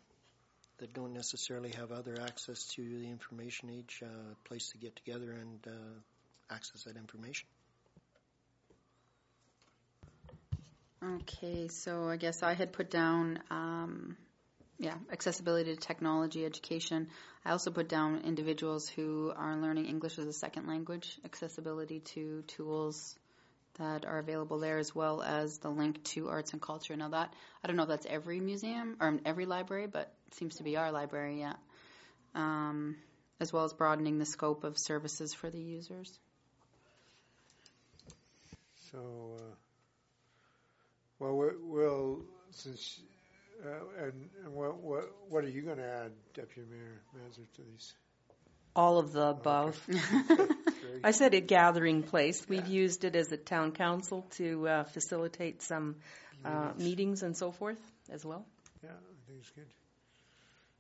that don't necessarily have other access to the information age uh, a place to get together and uh, access that information. Okay, so I guess I had put down, um, yeah, accessibility to technology education. I also put down individuals who are learning English as a second language, accessibility to tools that are available there, as well as the link to arts and culture. Now that I don't know if that's every museum or every library, but it seems to be our library, yeah. Um, as well as broadening the scope of services for the users. So, uh, well, we- we'll since uh, and, and what what what are you going to add, Deputy Mayor Manzer, to these? All of the above. Great. I said a gathering place. We've used it as a town council to uh, facilitate some uh, meetings and so forth as well. Yeah, I think it's good.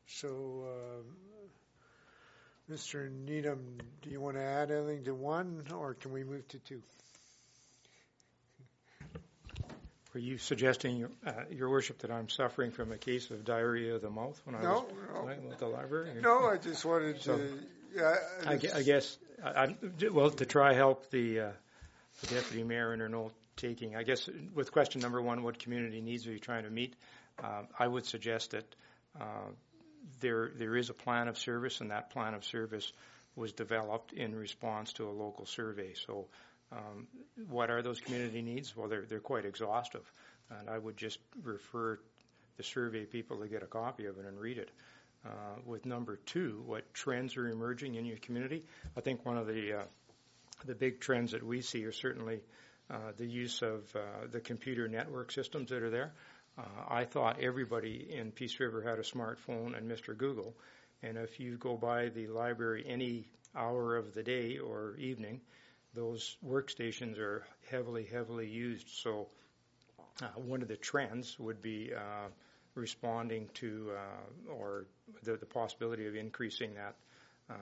So, um, Mr. Needham, do you want to add anything to one, or can we move to two? Were you suggesting, your, uh, Your Worship, that I'm suffering from a case of diarrhea of the mouth when I No, was no. playing with the library? No, I just wanted So- to. Yeah, I, I guess, I, well, to try help the, uh, the deputy mayor in her note taking, I guess with question number one, what community needs are you trying to meet? Uh, I would suggest that uh, there there is a plan of service, and that plan of service was developed in response to a local survey. So, what are those community needs? Well, they're they're quite exhaustive, and I would just refer the survey people to get a copy of it and read it. Uh, with number two, what trends are emerging in your community? I think one of the uh, the big trends that we see are certainly uh, the use of uh, the computer network systems that are there. Uh, I thought everybody in Peace River had a smartphone and Mr. Google, and if you go by the library any hour of the day or evening, those workstations are heavily, heavily used. So uh, one of the trends would be uh, responding to uh, or the, the possibility of increasing that uh,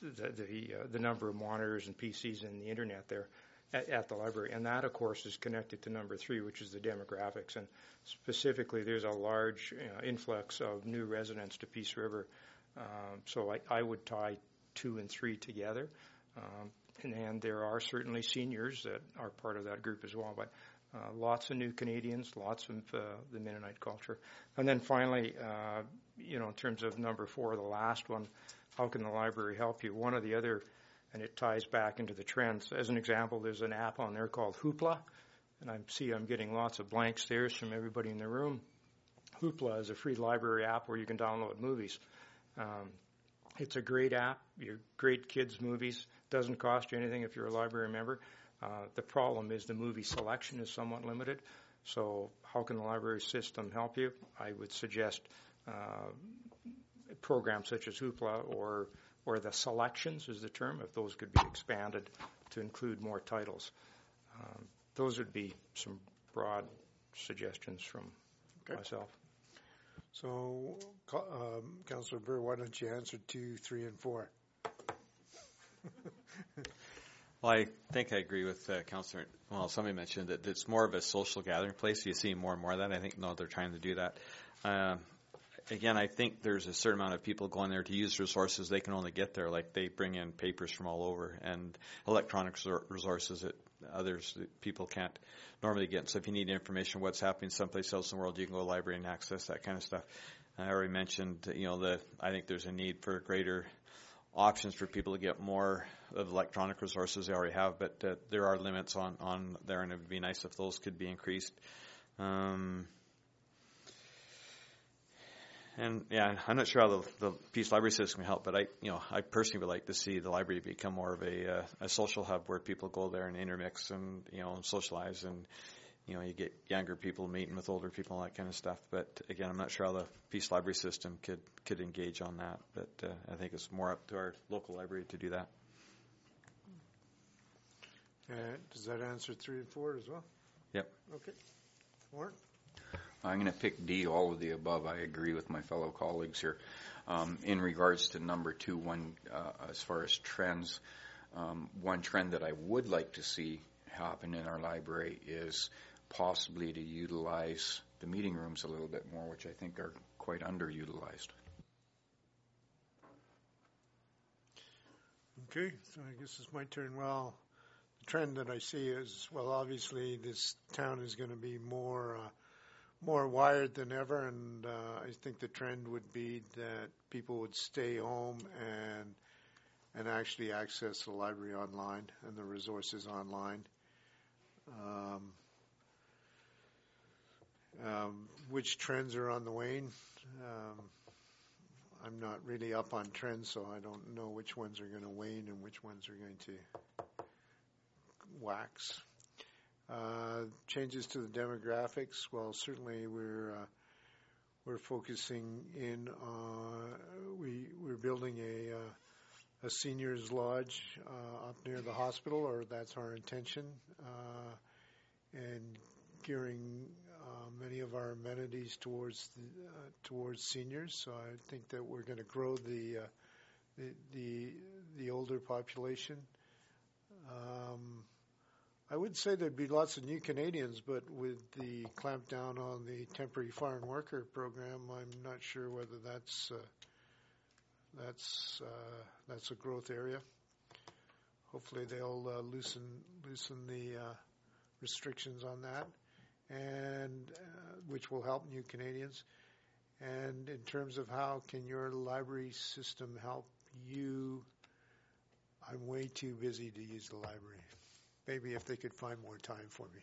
the the, uh, the number of monitors and PCs and the internet there at, the library, and that of course is connected to number three, which is the demographics, and specifically there's a large influx of new residents to Peace River, um, so I, I would tie two and three together. Um, and, there are certainly seniors that are part of that group as well, but uh, lots of new Canadians, lots of uh, the Mennonite culture. And then finally, uh, you know, in terms of number four, the last one, how can the library help you? One of the other, and it ties back into the trends. As an example, there's an app on there called Hoopla, and I see I'm getting lots of blank stares from everybody in the room. Hoopla is a free library app where you can download movies. Um, it's a great app. Your great kids movies doesn't cost you anything if you're a library member. Uh, the problem is the movie selection is somewhat limited. So how can the library system help you? I would suggest uh, programs such as Hoopla or or the selections is the term, if those could be expanded to include more titles. Um, those would be some broad suggestions from Okay. myself. So, um, Councillor Burr, why don't you answer two, three, and four? Well, I think I agree with uh, Councillor. Well, somebody mentioned that it's more of a social gathering place. You see more and more of that. I think no, they're trying to do that. Um, again, I think there's a certain amount of people going there to use resources they can only get there. Like they bring in papers from all over and electronic resources that others people can't normally get. So if you need information what's happening someplace else in the world, you can go to the library and access that kind of stuff. I already mentioned, you know, the I think there's a need for greater options for people to get more of electronic resources they already have, but uh, there are limits on, on there, and it would be nice if those could be increased. Um, and yeah, I'm not sure how the, the Peace Library system can help, but I, you know, I personally would like to see the library become more of a uh, a social hub where people go there and intermix and you know socialize and you know you get younger people meeting with older people and that kind of stuff. But again, I'm not sure how the Peace Library system could could engage on that. But uh, I think it's more up to our local library to do that. Uh, does that answer three and four as well? Yep. Okay. Warren? I'm going to pick D, all of the above. I agree with my fellow colleagues here. Um, in regards to number two, one, uh, as far as trends, um, one trend that I would like to see happen in our library is possibly to utilize the meeting rooms a little bit more, which I think are quite underutilized. Okay, so I guess it's my turn. Well, the trend that I see is, well, obviously this town is going to be more, uh, more wired than ever, and uh, I think the trend would be that people would stay home and and actually access the library online and the resources online. Um, um, which trends are on the wane? Um, I'm not really up on trends, so I don't know which ones are going to wane and which ones are going to wax. Uh, changes to the demographics. Well, certainly we're uh, we're focusing in. Uh, we we're building a uh, a seniors lodge uh, up near the hospital, or that's our intention, uh, and gearing many of our amenities towards the, uh, towards seniors. So I think that we're going to grow the, uh, the the the older population. Um, I would say there'd be lots of new Canadians, but with the clamp down on the temporary foreign worker program, I'm not sure whether that's uh, that's uh, that's a growth area. Hopefully, they'll uh, loosen loosen the uh, restrictions on that, and uh, which will help new Canadians. And in terms of how can your library system help you, I'm way too busy to use the library. Maybe if they could find more time for me.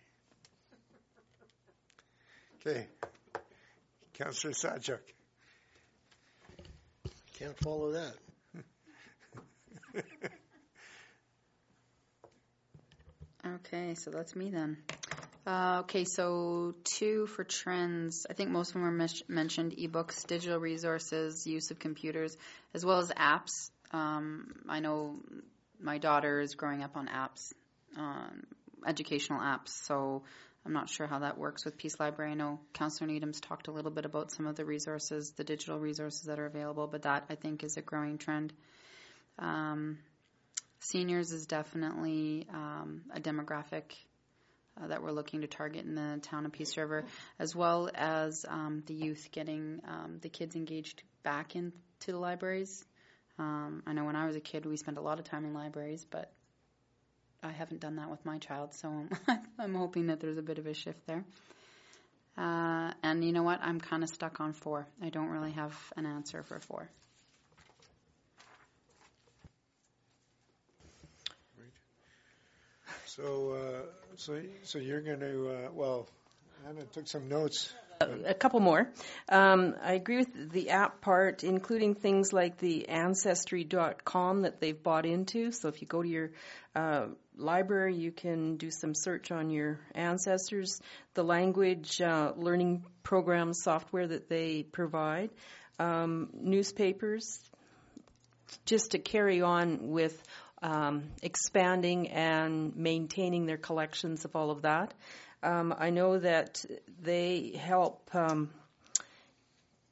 Okay, Councillor Sajak. Can't follow that. Okay, so that's me then. Uh, okay, so two for trends. I think most of them were mes- mentioned ebooks, digital resources, use of computers, as well as apps. Um, I know my daughter is growing up on apps, um, educational apps, so I'm not sure how that works with Peace Library. I know Councillor Needham's talked a little bit about some of the resources, the digital resources that are available, but that I think is a growing trend. Um, seniors is definitely um, a demographic uh, that we're looking to target in the town of Peace River, as well as um, the youth getting um, the kids engaged back into the libraries. Um, I know when I was a kid, we spent a lot of time in libraries, but I haven't done that with my child, so I'm hoping that there's a bit of a shift there. Uh, and you know what? I'm kind of stuck on four. I don't really have an answer for four. So, uh, so, so you're going to, uh, well, Anna took some notes. a couple more. Um, I agree with the app part, including things like the Ancestry.com that they've bought into. So if you go to your uh, library, you can do some search on your ancestors, the language uh, learning program software that they provide, um, newspapers just to carry on with um, expanding and maintaining their collections of all of that. Um, I know that they help um,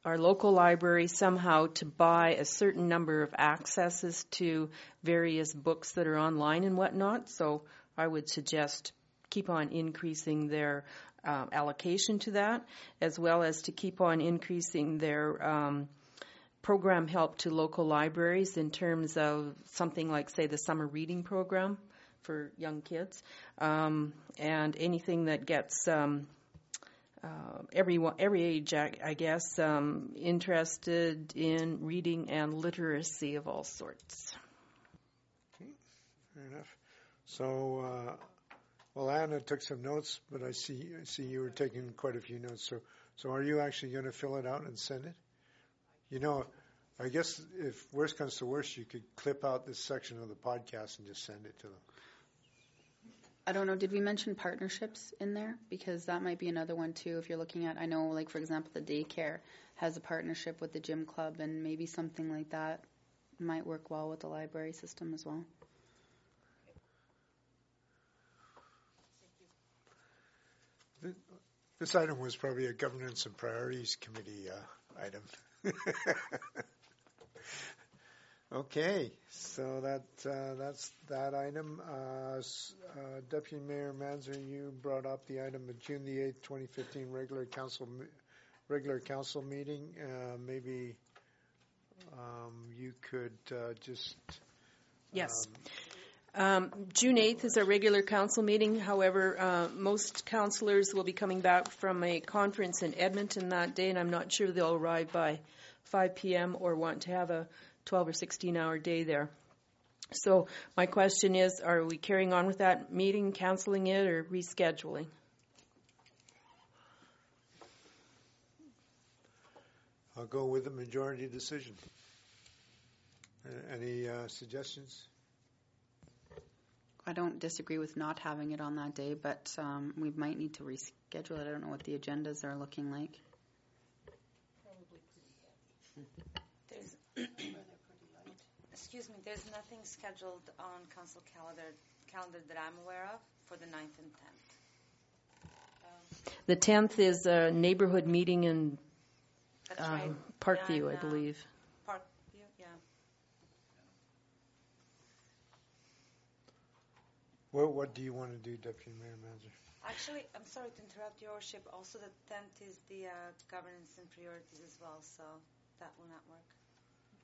our local library somehow to buy a certain number of accesses to various books that are online and whatnot. So I would suggest keep on increasing their um, allocation to that, as well as to keep on increasing their um, program help to local libraries in terms of something like, say, the summer reading program for young kids, um, and anything that gets um, uh, every every age, I, guess, um, interested in reading and literacy of all sorts. Fair enough. So, uh, well, Anna took some notes, but I see I see you were taking quite a few notes. So, so are you actually going to fill it out and send it? You know, I guess if worst comes to worst, you could clip out this section of the podcast and just send it to them. I don't know. Did we mention partnerships in there? Because that might be another one too. If you're looking at, I know, like for example, the daycare has a partnership with the gym club, and maybe something like that might work well with the library system as well. This item was probably a governance and priorities committee uh, item. okay, so that uh, that's that item. Uh, uh, Deputy Mayor Manzer, you brought up the item of June the eighth, twenty fifteen, regular council regular council meeting. Uh, maybe um, you could uh, just Yes. um, Um, June 8th is our regular council meeting. However, uh, most councilors will be coming back from a conference in Edmonton that day, and I'm not sure they'll arrive by 5 p.m. or want to have a 12 or 16 hour day there. So my question is, are we carrying on with that meeting, canceling it, or rescheduling? I'll go with the majority decision. Any uh, suggestions? I don't disagree with not having it on that day, but um, we might need to reschedule it. I don't know what the agendas are looking like. There's, excuse me, there's nothing scheduled on council calendar, calendar that I'm aware of for the 9th and 10th. The 10th is a neighborhood meeting in That's um, right. Parkview, Yeah, I and, uh, believe. Parkview, yeah. What, what do you want to do, Deputy Mayor Manzer? Actually, I'm sorry to interrupt your worship. Also, the 10th is the uh, governance and priorities as well, so that will not work.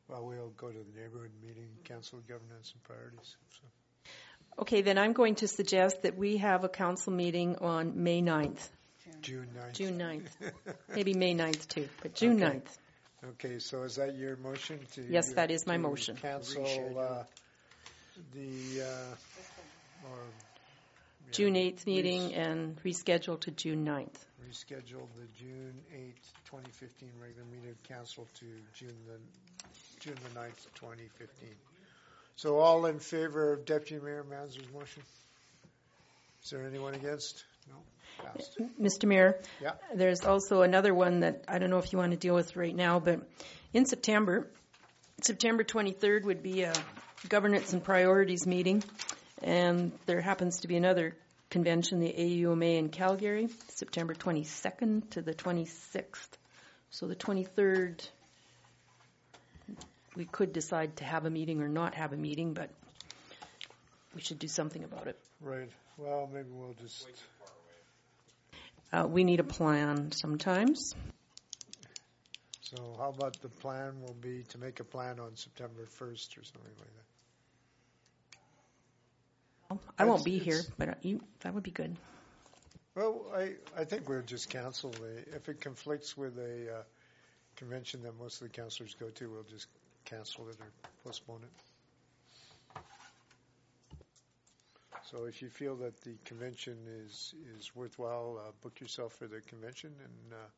Well, we'll go to the neighborhood meeting, council governance and priorities. So. Okay, then I'm going to suggest that we have a council meeting on May 9th. June 9th. June 9th. Maybe May 9th too, but June Okay. 9th. Okay, so is that your motion to? Yes, that is my motion. Cancel uh, the, uh, or. Yeah, June 8th res- meeting and reschedule to June 9th. Reschedule the June 8th, 2015 regular meeting of council to June the, June the 9th, 2015. So all in favor of Deputy Mayor Manzer's motion? Is there anyone against? No? Passed. Mr. Mayor, Yeah. there's also another one that I don't know if you want to deal with right now, but in September, September 23rd would be a governance and priorities meeting, and there happens to be another convention, the AUMA in Calgary, September 22nd to the 26th. So the 23rd, we could decide to have a meeting or not have a meeting, but we should do something about it. Right. Well, maybe we'll just, Uh, we need a plan sometimes. so how about the plan will be to make a plan on September 1st or something like that? I won't be here, but uh, you, that would be good. Well, I, I think we'll just cancel the, if it conflicts with a uh, convention that most of the councilors go to, we'll just cancel it or postpone it. So if you feel that the convention is, is worthwhile, uh, book yourself for the convention and, uh,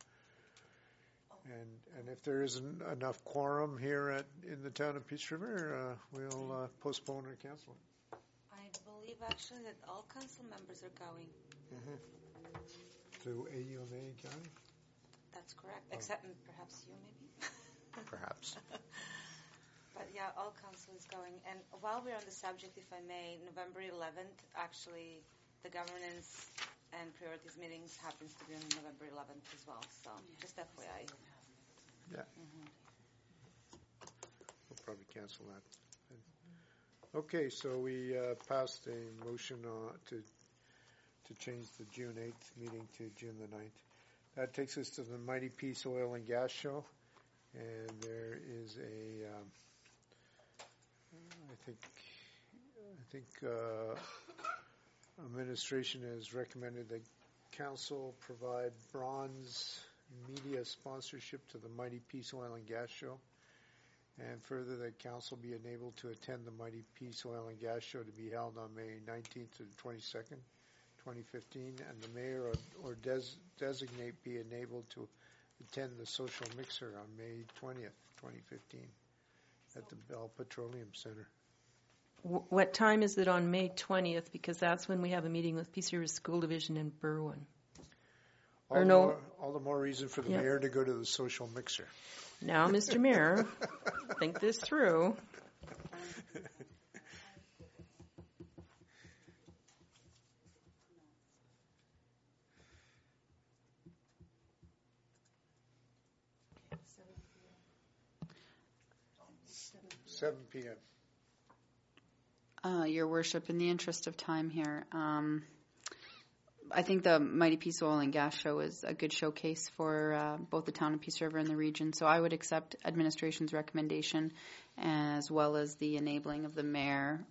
and, and if there isn't enough quorum here at, in the town of Peace River, uh, we'll uh, postpone or cancel it. I believe actually that all council members are going. To AUMA County? That's correct, except mm, perhaps you maybe. Perhaps. But yeah, all council is going. And while we're on the subject, if I may, November 11th, actually, the governance and priorities meetings happens to be on November 11th as well. So just FYI. Yeah. We'll probably cancel that. Okay, so we uh, passed a motion uh, to to change the June 8th meeting to June the 9th. That takes us to the Mighty Peace Oil and Gas Show, and there is a, um, I think, I think uh, administration has recommended that council provide bronze media sponsorship to the Mighty Peace Oil and Gas Show. And further, that council be enabled to attend the Mighty Peace Oil and Gas Show to be held on May 19th to the 22nd, 2015, and the mayor or, or des, designate be enabled to attend the social mixer on May 20th, 2015, at the Bell Petroleum Center. What time is it on May 20th? Because that's when we have a meeting with Peace River School Division in Berwyn. All Or the no- more, all the more reason for the Yeah. mayor to go to the social mixer. Now, Mr. Mayor, think this through. Seven PM. Uh, Your Worship, in the interest of time here, um, I think the Mighty Peace Oil and Gas Show is a good showcase for uh, both the town of Peace River and the region. So I would accept administration's recommendation as well as the enabling of the mayor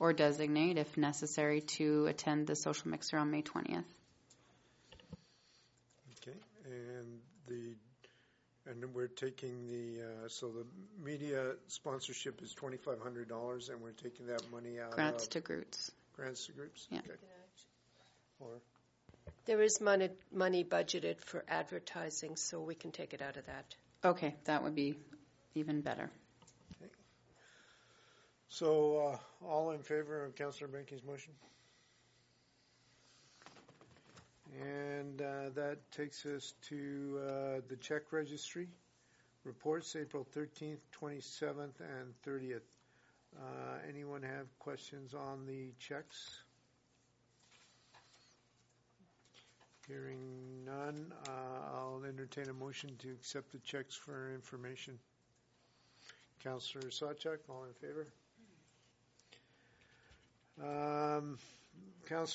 or designate, if necessary, to attend the social mixer on May 20th. Okay, and the, and we're taking the, uh, so the media sponsorship is twenty-five hundred dollars, and we're taking that money out Grants of to groups. grants to groups? Yeah. Okay. Or, There is money, money budgeted for advertising, so we can take it out of that. Okay, that would be even better. so, uh, all in favor of Councillor Benke's motion? And, uh, that takes us to, uh, the check registry. Reports April thirteenth, twenty-seventh, and thirtieth. Uh, anyone have questions on the checks? Hearing none, uh, I'll entertain a motion to accept the checks for information. Councillor Sawchuk, all in favor? Um,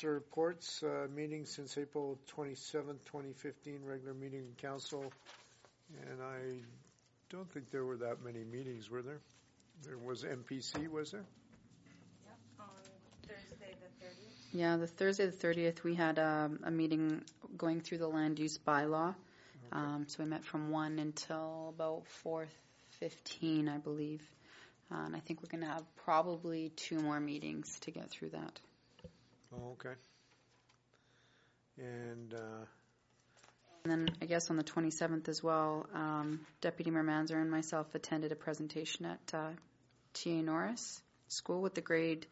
reports, uh, meeting since April twenty-seventh, twenty fifteen, regular meeting in council. And I don't think there were that many meetings, were there? There was MPC, was there? On Thursday the 30th. Yeah, the Thursday, the 30th, we had um, a meeting going through the land use bylaw. Um, so we met from 1 until about 4.15, I believe. Uh, and I think we're going to have probably two more meetings to get through that. Oh, okay. And, uh, And then I guess on the 27th as well, um, Deputy Mayor Manzer and myself attended a presentation at uh, TA Norris School with the grade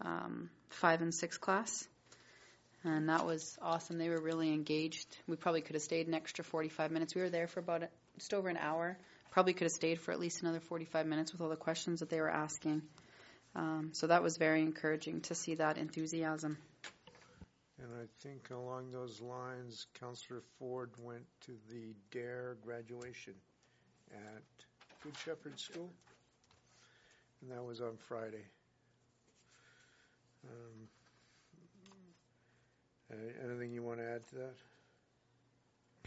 um, 5 and 6 class. And that was awesome. They were really engaged. We probably could have stayed an extra 45 minutes. We were there for about a, just over an hour. Probably could have stayed for at least another 45 minutes with all the questions that they were asking. Um, so that was very encouraging to see that enthusiasm. and I think along those lines, Councillor Ford went to the DARE graduation at Good Shepherd School. And that was on Friday. Um, anything you want to add to that?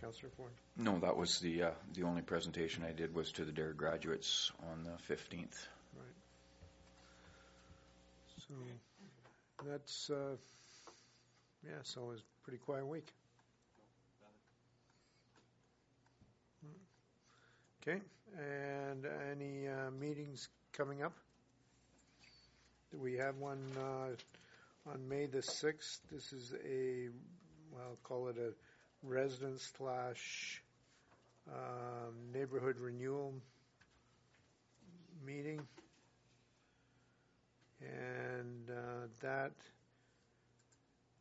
Councillor Ford? No, that was the, uh, the only presentation I did was to the DARE graduates on the 15th. Right. So that's, uh, yeah, so it was a pretty quiet week. Okay, and any uh, meetings coming up? We have one uh, on May the 6th? This is a, well, call it a resident slash um, neighborhood renewal meeting. And uh, that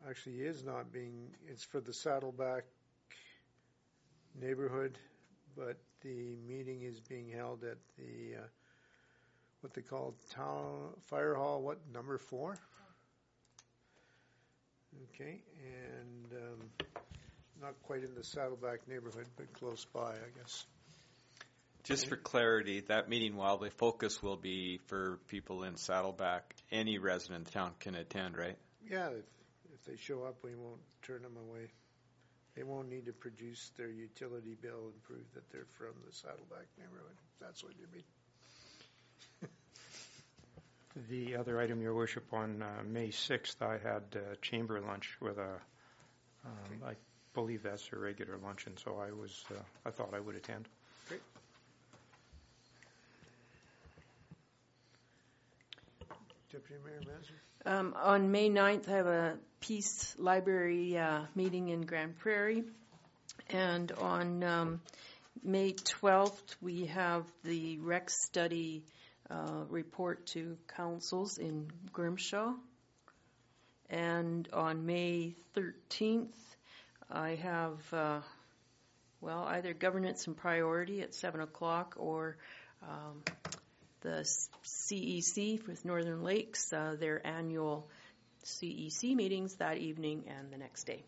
actually is not being, it's for the Saddleback neighborhood, but the meeting is being held at the uh, what they call town fire hall, what, number four? Okay, and um, not quite in the Saddleback neighborhood, but close by, I guess. Just for clarity, that meeting, while the focus will be for people in Saddleback, any resident in town can attend, right? Yeah, if, if they show up, we won't turn them away. They won't need to produce their utility bill and prove that they're from the Saddleback neighborhood. That's what you mean. The other item, Your Worship, on uh, May 6th, I had uh, chamber lunch with a, um, I believe that's a regular luncheon, so I was, uh, I thought I would attend. Great. Deputy Mayor Manzer? Um, on May 9th, I have a Peace Library uh, meeting in Grande Prairie. And on um, May 12th, we have the rec study uh, report to councils in Grimshaw. And on May 13th, I have, uh, well, either governance and priority at 7 o'clock or um, the CEC with Northern Lakes, uh, their annual CEC meetings that evening and the next day.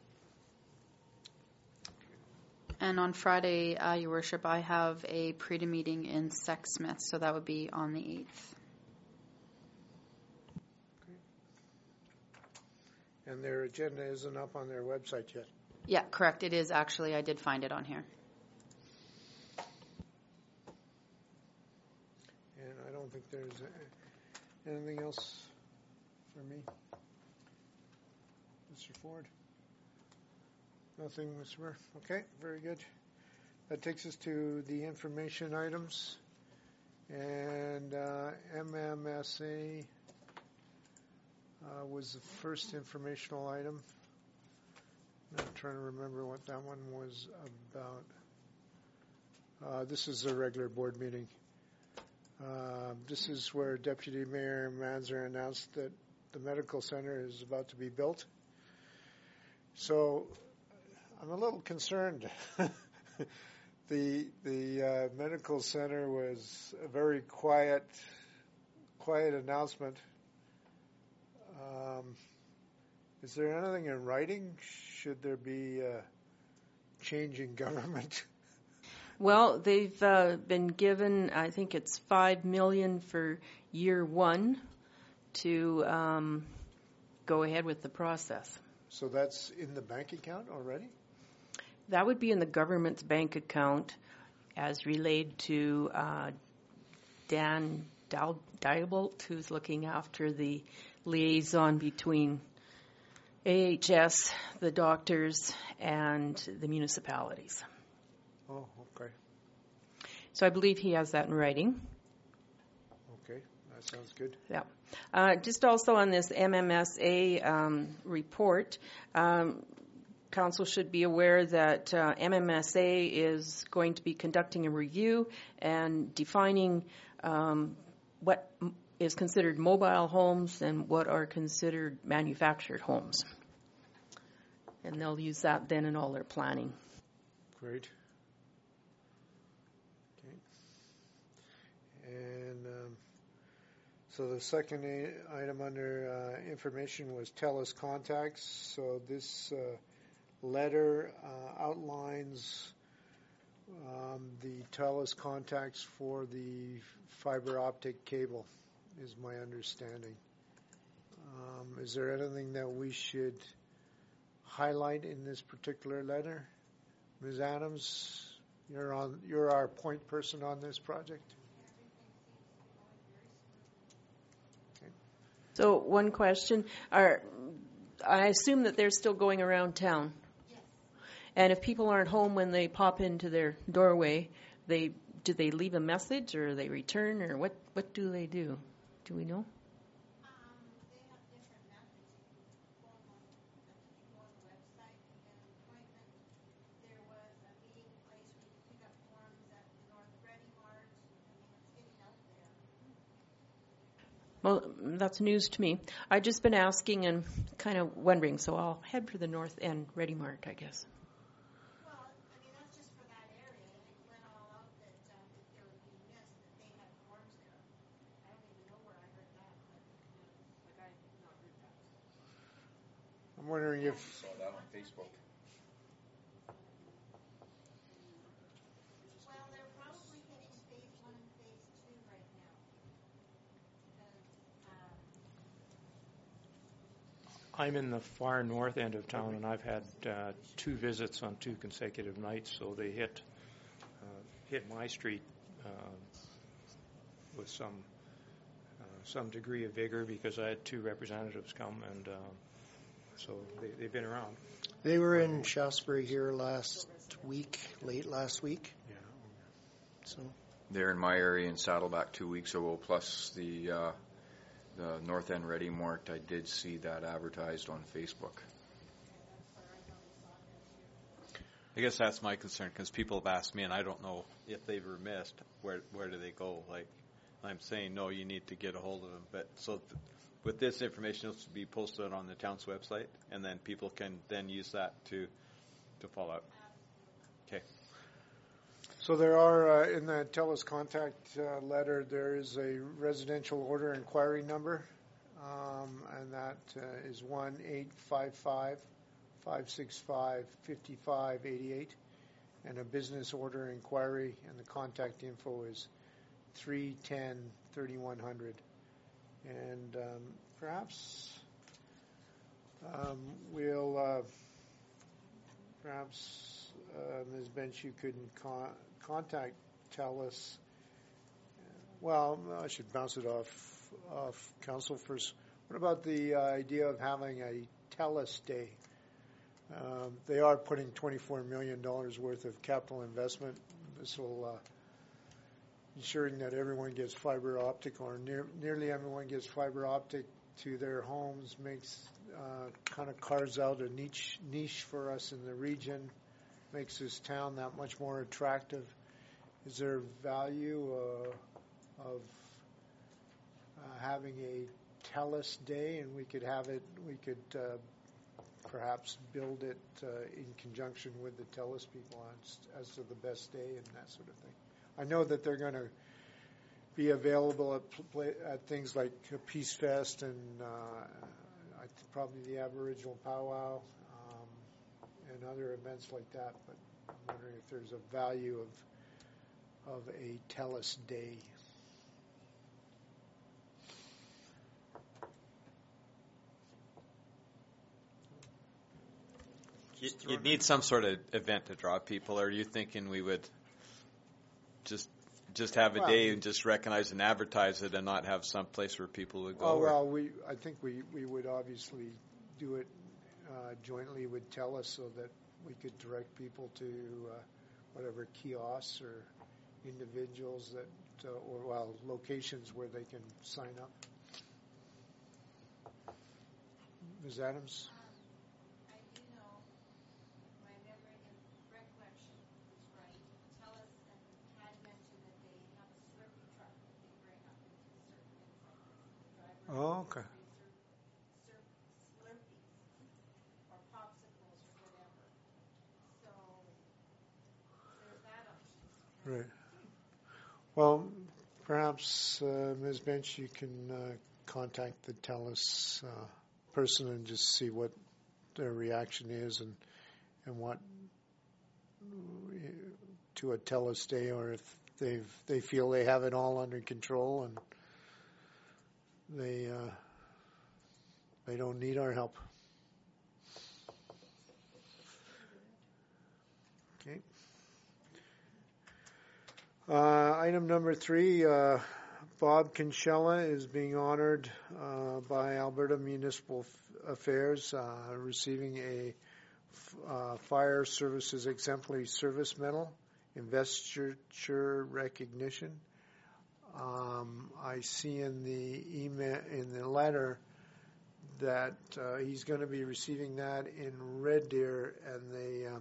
And on Friday, uh, Your Worship, I have a pre meeting in Sexsmith, so that would be on the 8th. And their agenda isn't up on their website yet. Yeah, correct. It is actually. I did find it on here. And I don't think there's anything else for me. Mr. Ford? Nothing, Mr. Mayor? Okay, very good. That takes us to the information items. And uh, MMSA uh, was the first informational item. I'm trying to remember what that one was about. Uh, this is a regular board meeting. Uh, this is where Deputy Mayor Manzer announced that the medical center is about to be built. So I'm a little concerned. the the uh, medical center was a very quiet, quiet announcement. Um, is there anything in writing? Should there be a change in government? Well, they've uh, been given, I think it's five million for year one to um, go ahead with the process. So that's in the bank account already? That would be in the government's bank account as relayed to uh, Dan Diebolt, who's looking after the liaison between AHS, the doctors, and the municipalities. Oh, okay. So I believe he has that in writing. Okay, that sounds good. Yeah. Uh, just also on this MMSA um, report, um, Council should be aware that uh, MMSA is going to be conducting a review and defining um, what is considered mobile homes and what are considered manufactured homes. And they'll use that then in all their planning. Great. Okay. And um, so the second a- item under uh, information was TELUS contacts. So this uh, letter uh, outlines um, the TELUS contacts for the fiber optic cable, is my understanding. Um, is there anything that we should highlight in this particular letter? Ms. Adams, you're on. You're our point person on this project. So one question: I assume that they're still going around town? And if people aren't home when they pop into their doorway, they do they leave a message or they return or what? What do they do? Do we know? Well, that's news to me. I've just been asking and kind of wondering, so I'll head for the North End Ready Mart, I guess. Wondering if, Saw that on Facebook. Well, they're probably hitting phase one and phase two right now. Because, um, I'm in the far north end of town, and I've had uh, two visits on two consecutive nights, so they hit uh, hit my street uh, with some uh, some degree of vigor because I had two representatives come, and uh, so they, they've been around. They were in Shaftesbury here last week, late last week. Yeah. So They're in my area in Saddleback two weeks ago, plus the uh, the North End Ready Mart. I did see that advertised on Facebook. I guess that's my concern because people have asked me, and I don't know if they were missed. Where where do they go? Like I'm saying, no, you need to get a hold of them. But so th- with this information, it'll be posted on the town's website, and then people can then use that to to follow up. Okay. so there are, uh, in the TELUS contact uh, letter, there is a residential order inquiry number, um, and that uh, is one eight five five five six five fifty five eighty eight, and a business order inquiry, and the contact info is three ten thirty one hundred, and um, perhaps um, we'll uh, perhaps uh, Ms. Bench, you could con- contact TELUS. Well, I should bounce it off council first. What about the uh, idea of having a TELUS day? Um, they are putting $24 million worth of capital investment. This will ensuring that everyone gets fiber optic, or near, nearly everyone gets fiber optic to their homes, makes uh, kind of carves out a niche niche for us in the region, makes this town that much more attractive. Is there value uh, of uh, having a TELUS day, and we could have it? We could uh, perhaps build it uh, in conjunction with the TELUS people as, as to the best day and that sort of thing. I know that they're going to be available at, at things like Peace Fest and uh, probably the Aboriginal Powwow um, and other events like that. But I'm wondering if there's a value of of a TELUS day. You, you'd need some sort of event to draw people. Or are you thinking we would just just have a Well- day and just recognize and advertise it, and not have some place where people would go? Oh well, we I think we we would obviously do it uh, jointly with TELUS so that we could direct people to uh, whatever kiosks or individuals that uh, or well locations where they can sign up. Ms. Adams. I do know, my memory and recollection is right, TELUS and had mentioned that they have a Slurpee truck that they bring up into certain things like this. The driver Oh, okay. serve Slurpees or popsicles or whatever. So there's that option. Right. Well, perhaps uh, Ms. Bench, you can uh, contact the TELUS uh, person and just see what their reaction is and and what to a TELUS day, or if they've they feel they have it all under control and they uh, they don't need our help. Okay. Uh, item number three, uh, Bob Kinchella is being honored uh, by Alberta Municipal Affairs, uh, receiving a f- uh, Fire Services Exemplary Service Medal, investiture recognition. Um, I see in the email in the letter that uh, he's going to be receiving that in Red Deer, and they uh,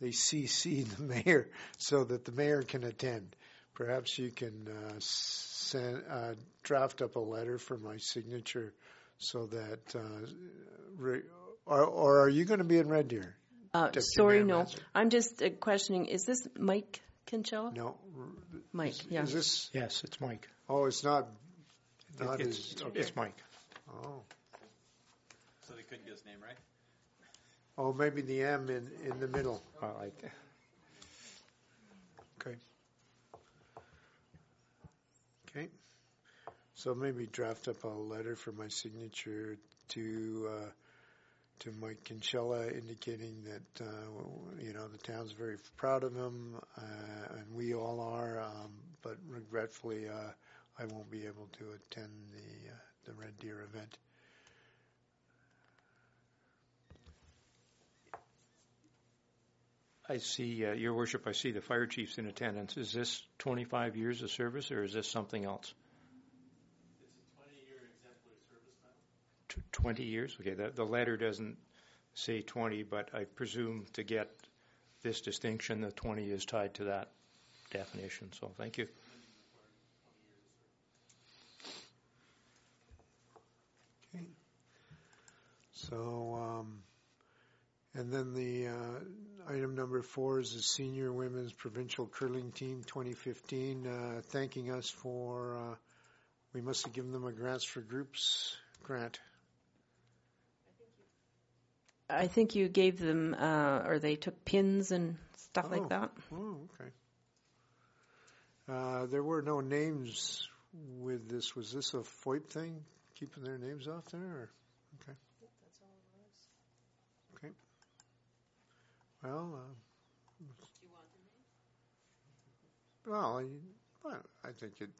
they CC the mayor so that the mayor can attend. Perhaps you can uh, send, uh, draft up a letter for my signature so that, uh, re- or, or are you going to be in Red Deer? Uh, sorry, no. I'm just uh, questioning. Is this Mike Kinchella? No. Mike. Is, yeah. is this? Yes, it's Mike. Oh, it's not. Not it's, his. it's Mike. Oh, So they couldn't get his name right. Oh, maybe the M in, in the middle. I- Okay. Okay. So maybe draft up a letter for my signature to, uh, to Mike Kinsella indicating that, uh, you know, the town's very proud of him, uh, and we all are, um, but regretfully, uh, I won't be able to attend the, uh, the Red Deer event. I see, uh, Your Worship, I see the fire chief's in attendance. Is this 25 years of service, or is this something else? 20 years? Okay, the, the letter doesn't say 20, but I presume to get this distinction, the 20 is tied to that definition, so thank you. Okay. So, um, and then the uh, item number four is the Senior Women's Provincial Curling Team 2015, uh, thanking us for, uh, we must have given them a Grants for Groups grant. I think you gave them, uh, or they took pins and stuff Oh. like that. Oh, okay. Uh, there were no names with this. Was this a FOIP thing, keeping their names off there? Or? Okay. Okay. Well, uh, well, I, well, I think it.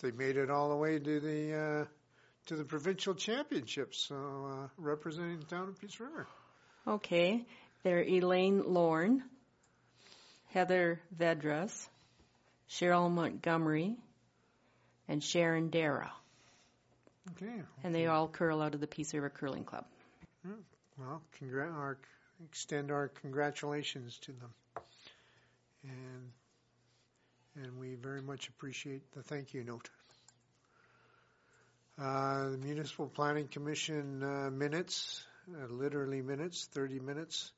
They made it all the way to the uh, to the provincial championships, so uh, representing the town of Peace River. Okay. They're Elaine Lorne, Heather Vedras, Cheryl Montgomery, and Sharon Dara. Okay. And they all curl out of the Peace River Curling Club. Well, congr- our, extend our congratulations to them, and and we very much appreciate the thank you note. Uh, the Municipal Planning Commission uh, minutes, uh, literally minutes, 30 minutes,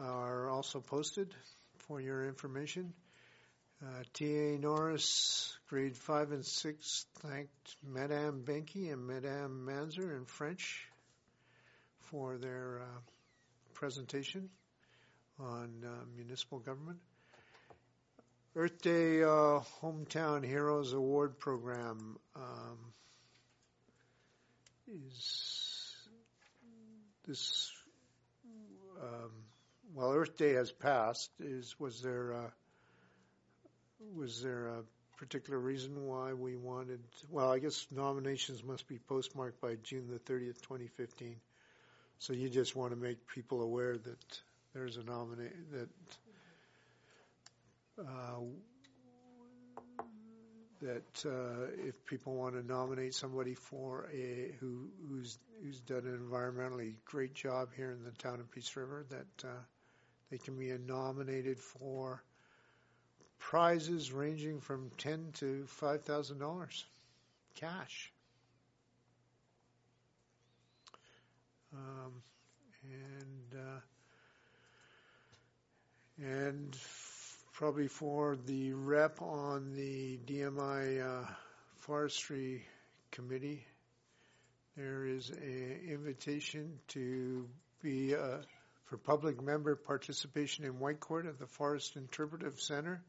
are also posted for your information. T.A. Norris, grade 5 and 6, thanked Madame Benke and Madame Manzer in French for their presentation on municipal government. Earth Day uh, Hometown Heroes Award Program um, is this. Um, well, Earth Day has passed. Is was there uh, was there a particular reason why we wanted? Well, I guess nominations must be postmarked by June the thirtieth, twenty fifteen. So you just want to make people aware that there's a nominee that that uh, if people want to nominate somebody for a who who's who's done an environmentally great job here in the town of Peace River, that uh, they can be nominated for prizes ranging from ten to five thousand dollars, cash. Um, and uh, and probably for the rep on the DMI uh, forestry committee, there is an invitation to be uh, for public member participation in Whitecourt at the Forest Interpretive Center,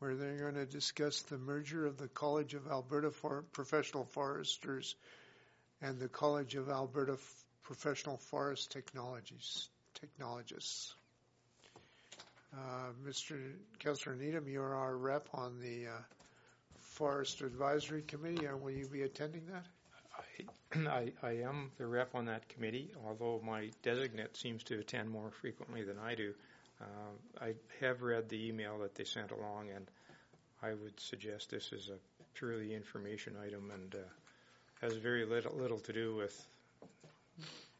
where they're going to discuss the merger of the College of Alberta for Professional Foresters and the College of Alberta F- Professional Forest Technologies Technologists. Uh, Mr. Councillor Needham, you're our rep on the uh, Forest Advisory Committee. Uh, will you be attending that? I, am the rep on that committee, although my designate seems to attend more frequently than I do. I have read the email that they sent along, and I would suggest this is a purely information item and has very little to do with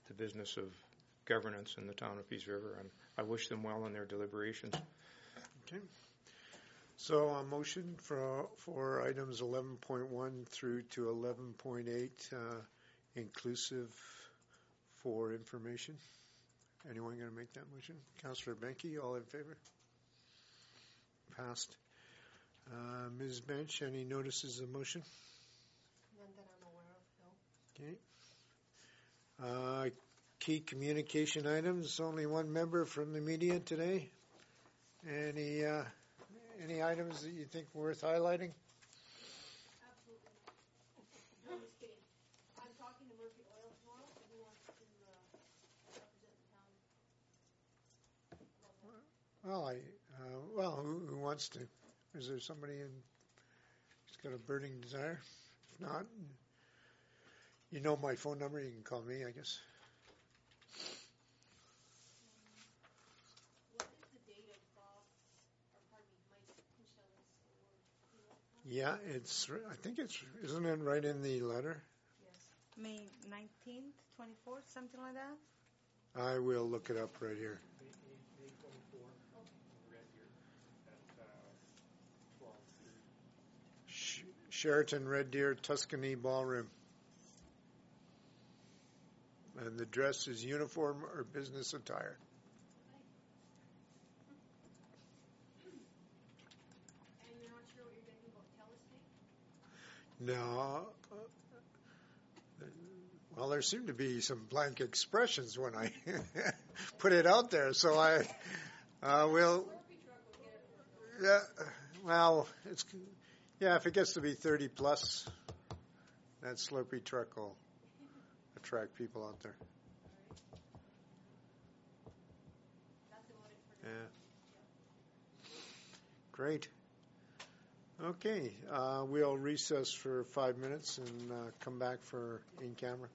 the business of governance in the town of Peace River. And I wish them well in their deliberations. Okay. So a motion for, for items 11.1 through to 11.8 uh, inclusive for information. Anyone going to make that motion? Councillor Benke, all in favor? Passed. Uh, Ms. Bench, any notices of motion? None that I'm aware of, no. Okay. Uh, key communication items. Only one member from the media today. Any uh, any items that you think worth highlighting? Absolutely. No, I'm just kidding. I'm talking to Murphy Oil tomorrow, and wants to, uh, represent the town. Well, I uh, well, who, who wants to? Is there somebody in? who's got a burning desire? If not, you know my phone number. You can call me. I guess. What is the date of Bob, or pardon me, Mike Michelle's award? Do you know? Yeah, it's. I think it's. Isn't it right in the letter? Yes, May 19th, 24th, something like that? I will look it up right here. May 24, Red Deer, at uh, 12:30. Sh- Sheraton Red Deer Tuscany Ballroom. And the dress is uniform or business attire. And you're not sure what you're gonna do about TELUS day? No. uh, Well, there seem to be some blank expressions when I put it out there, so I uh, will. Yeah, well, it's yeah. If it gets to be thirty plus, that Slurpee truck will attract people out there. Yeah. Great. Okay, uh, we'll recess for five minutes and uh, come back for in camera.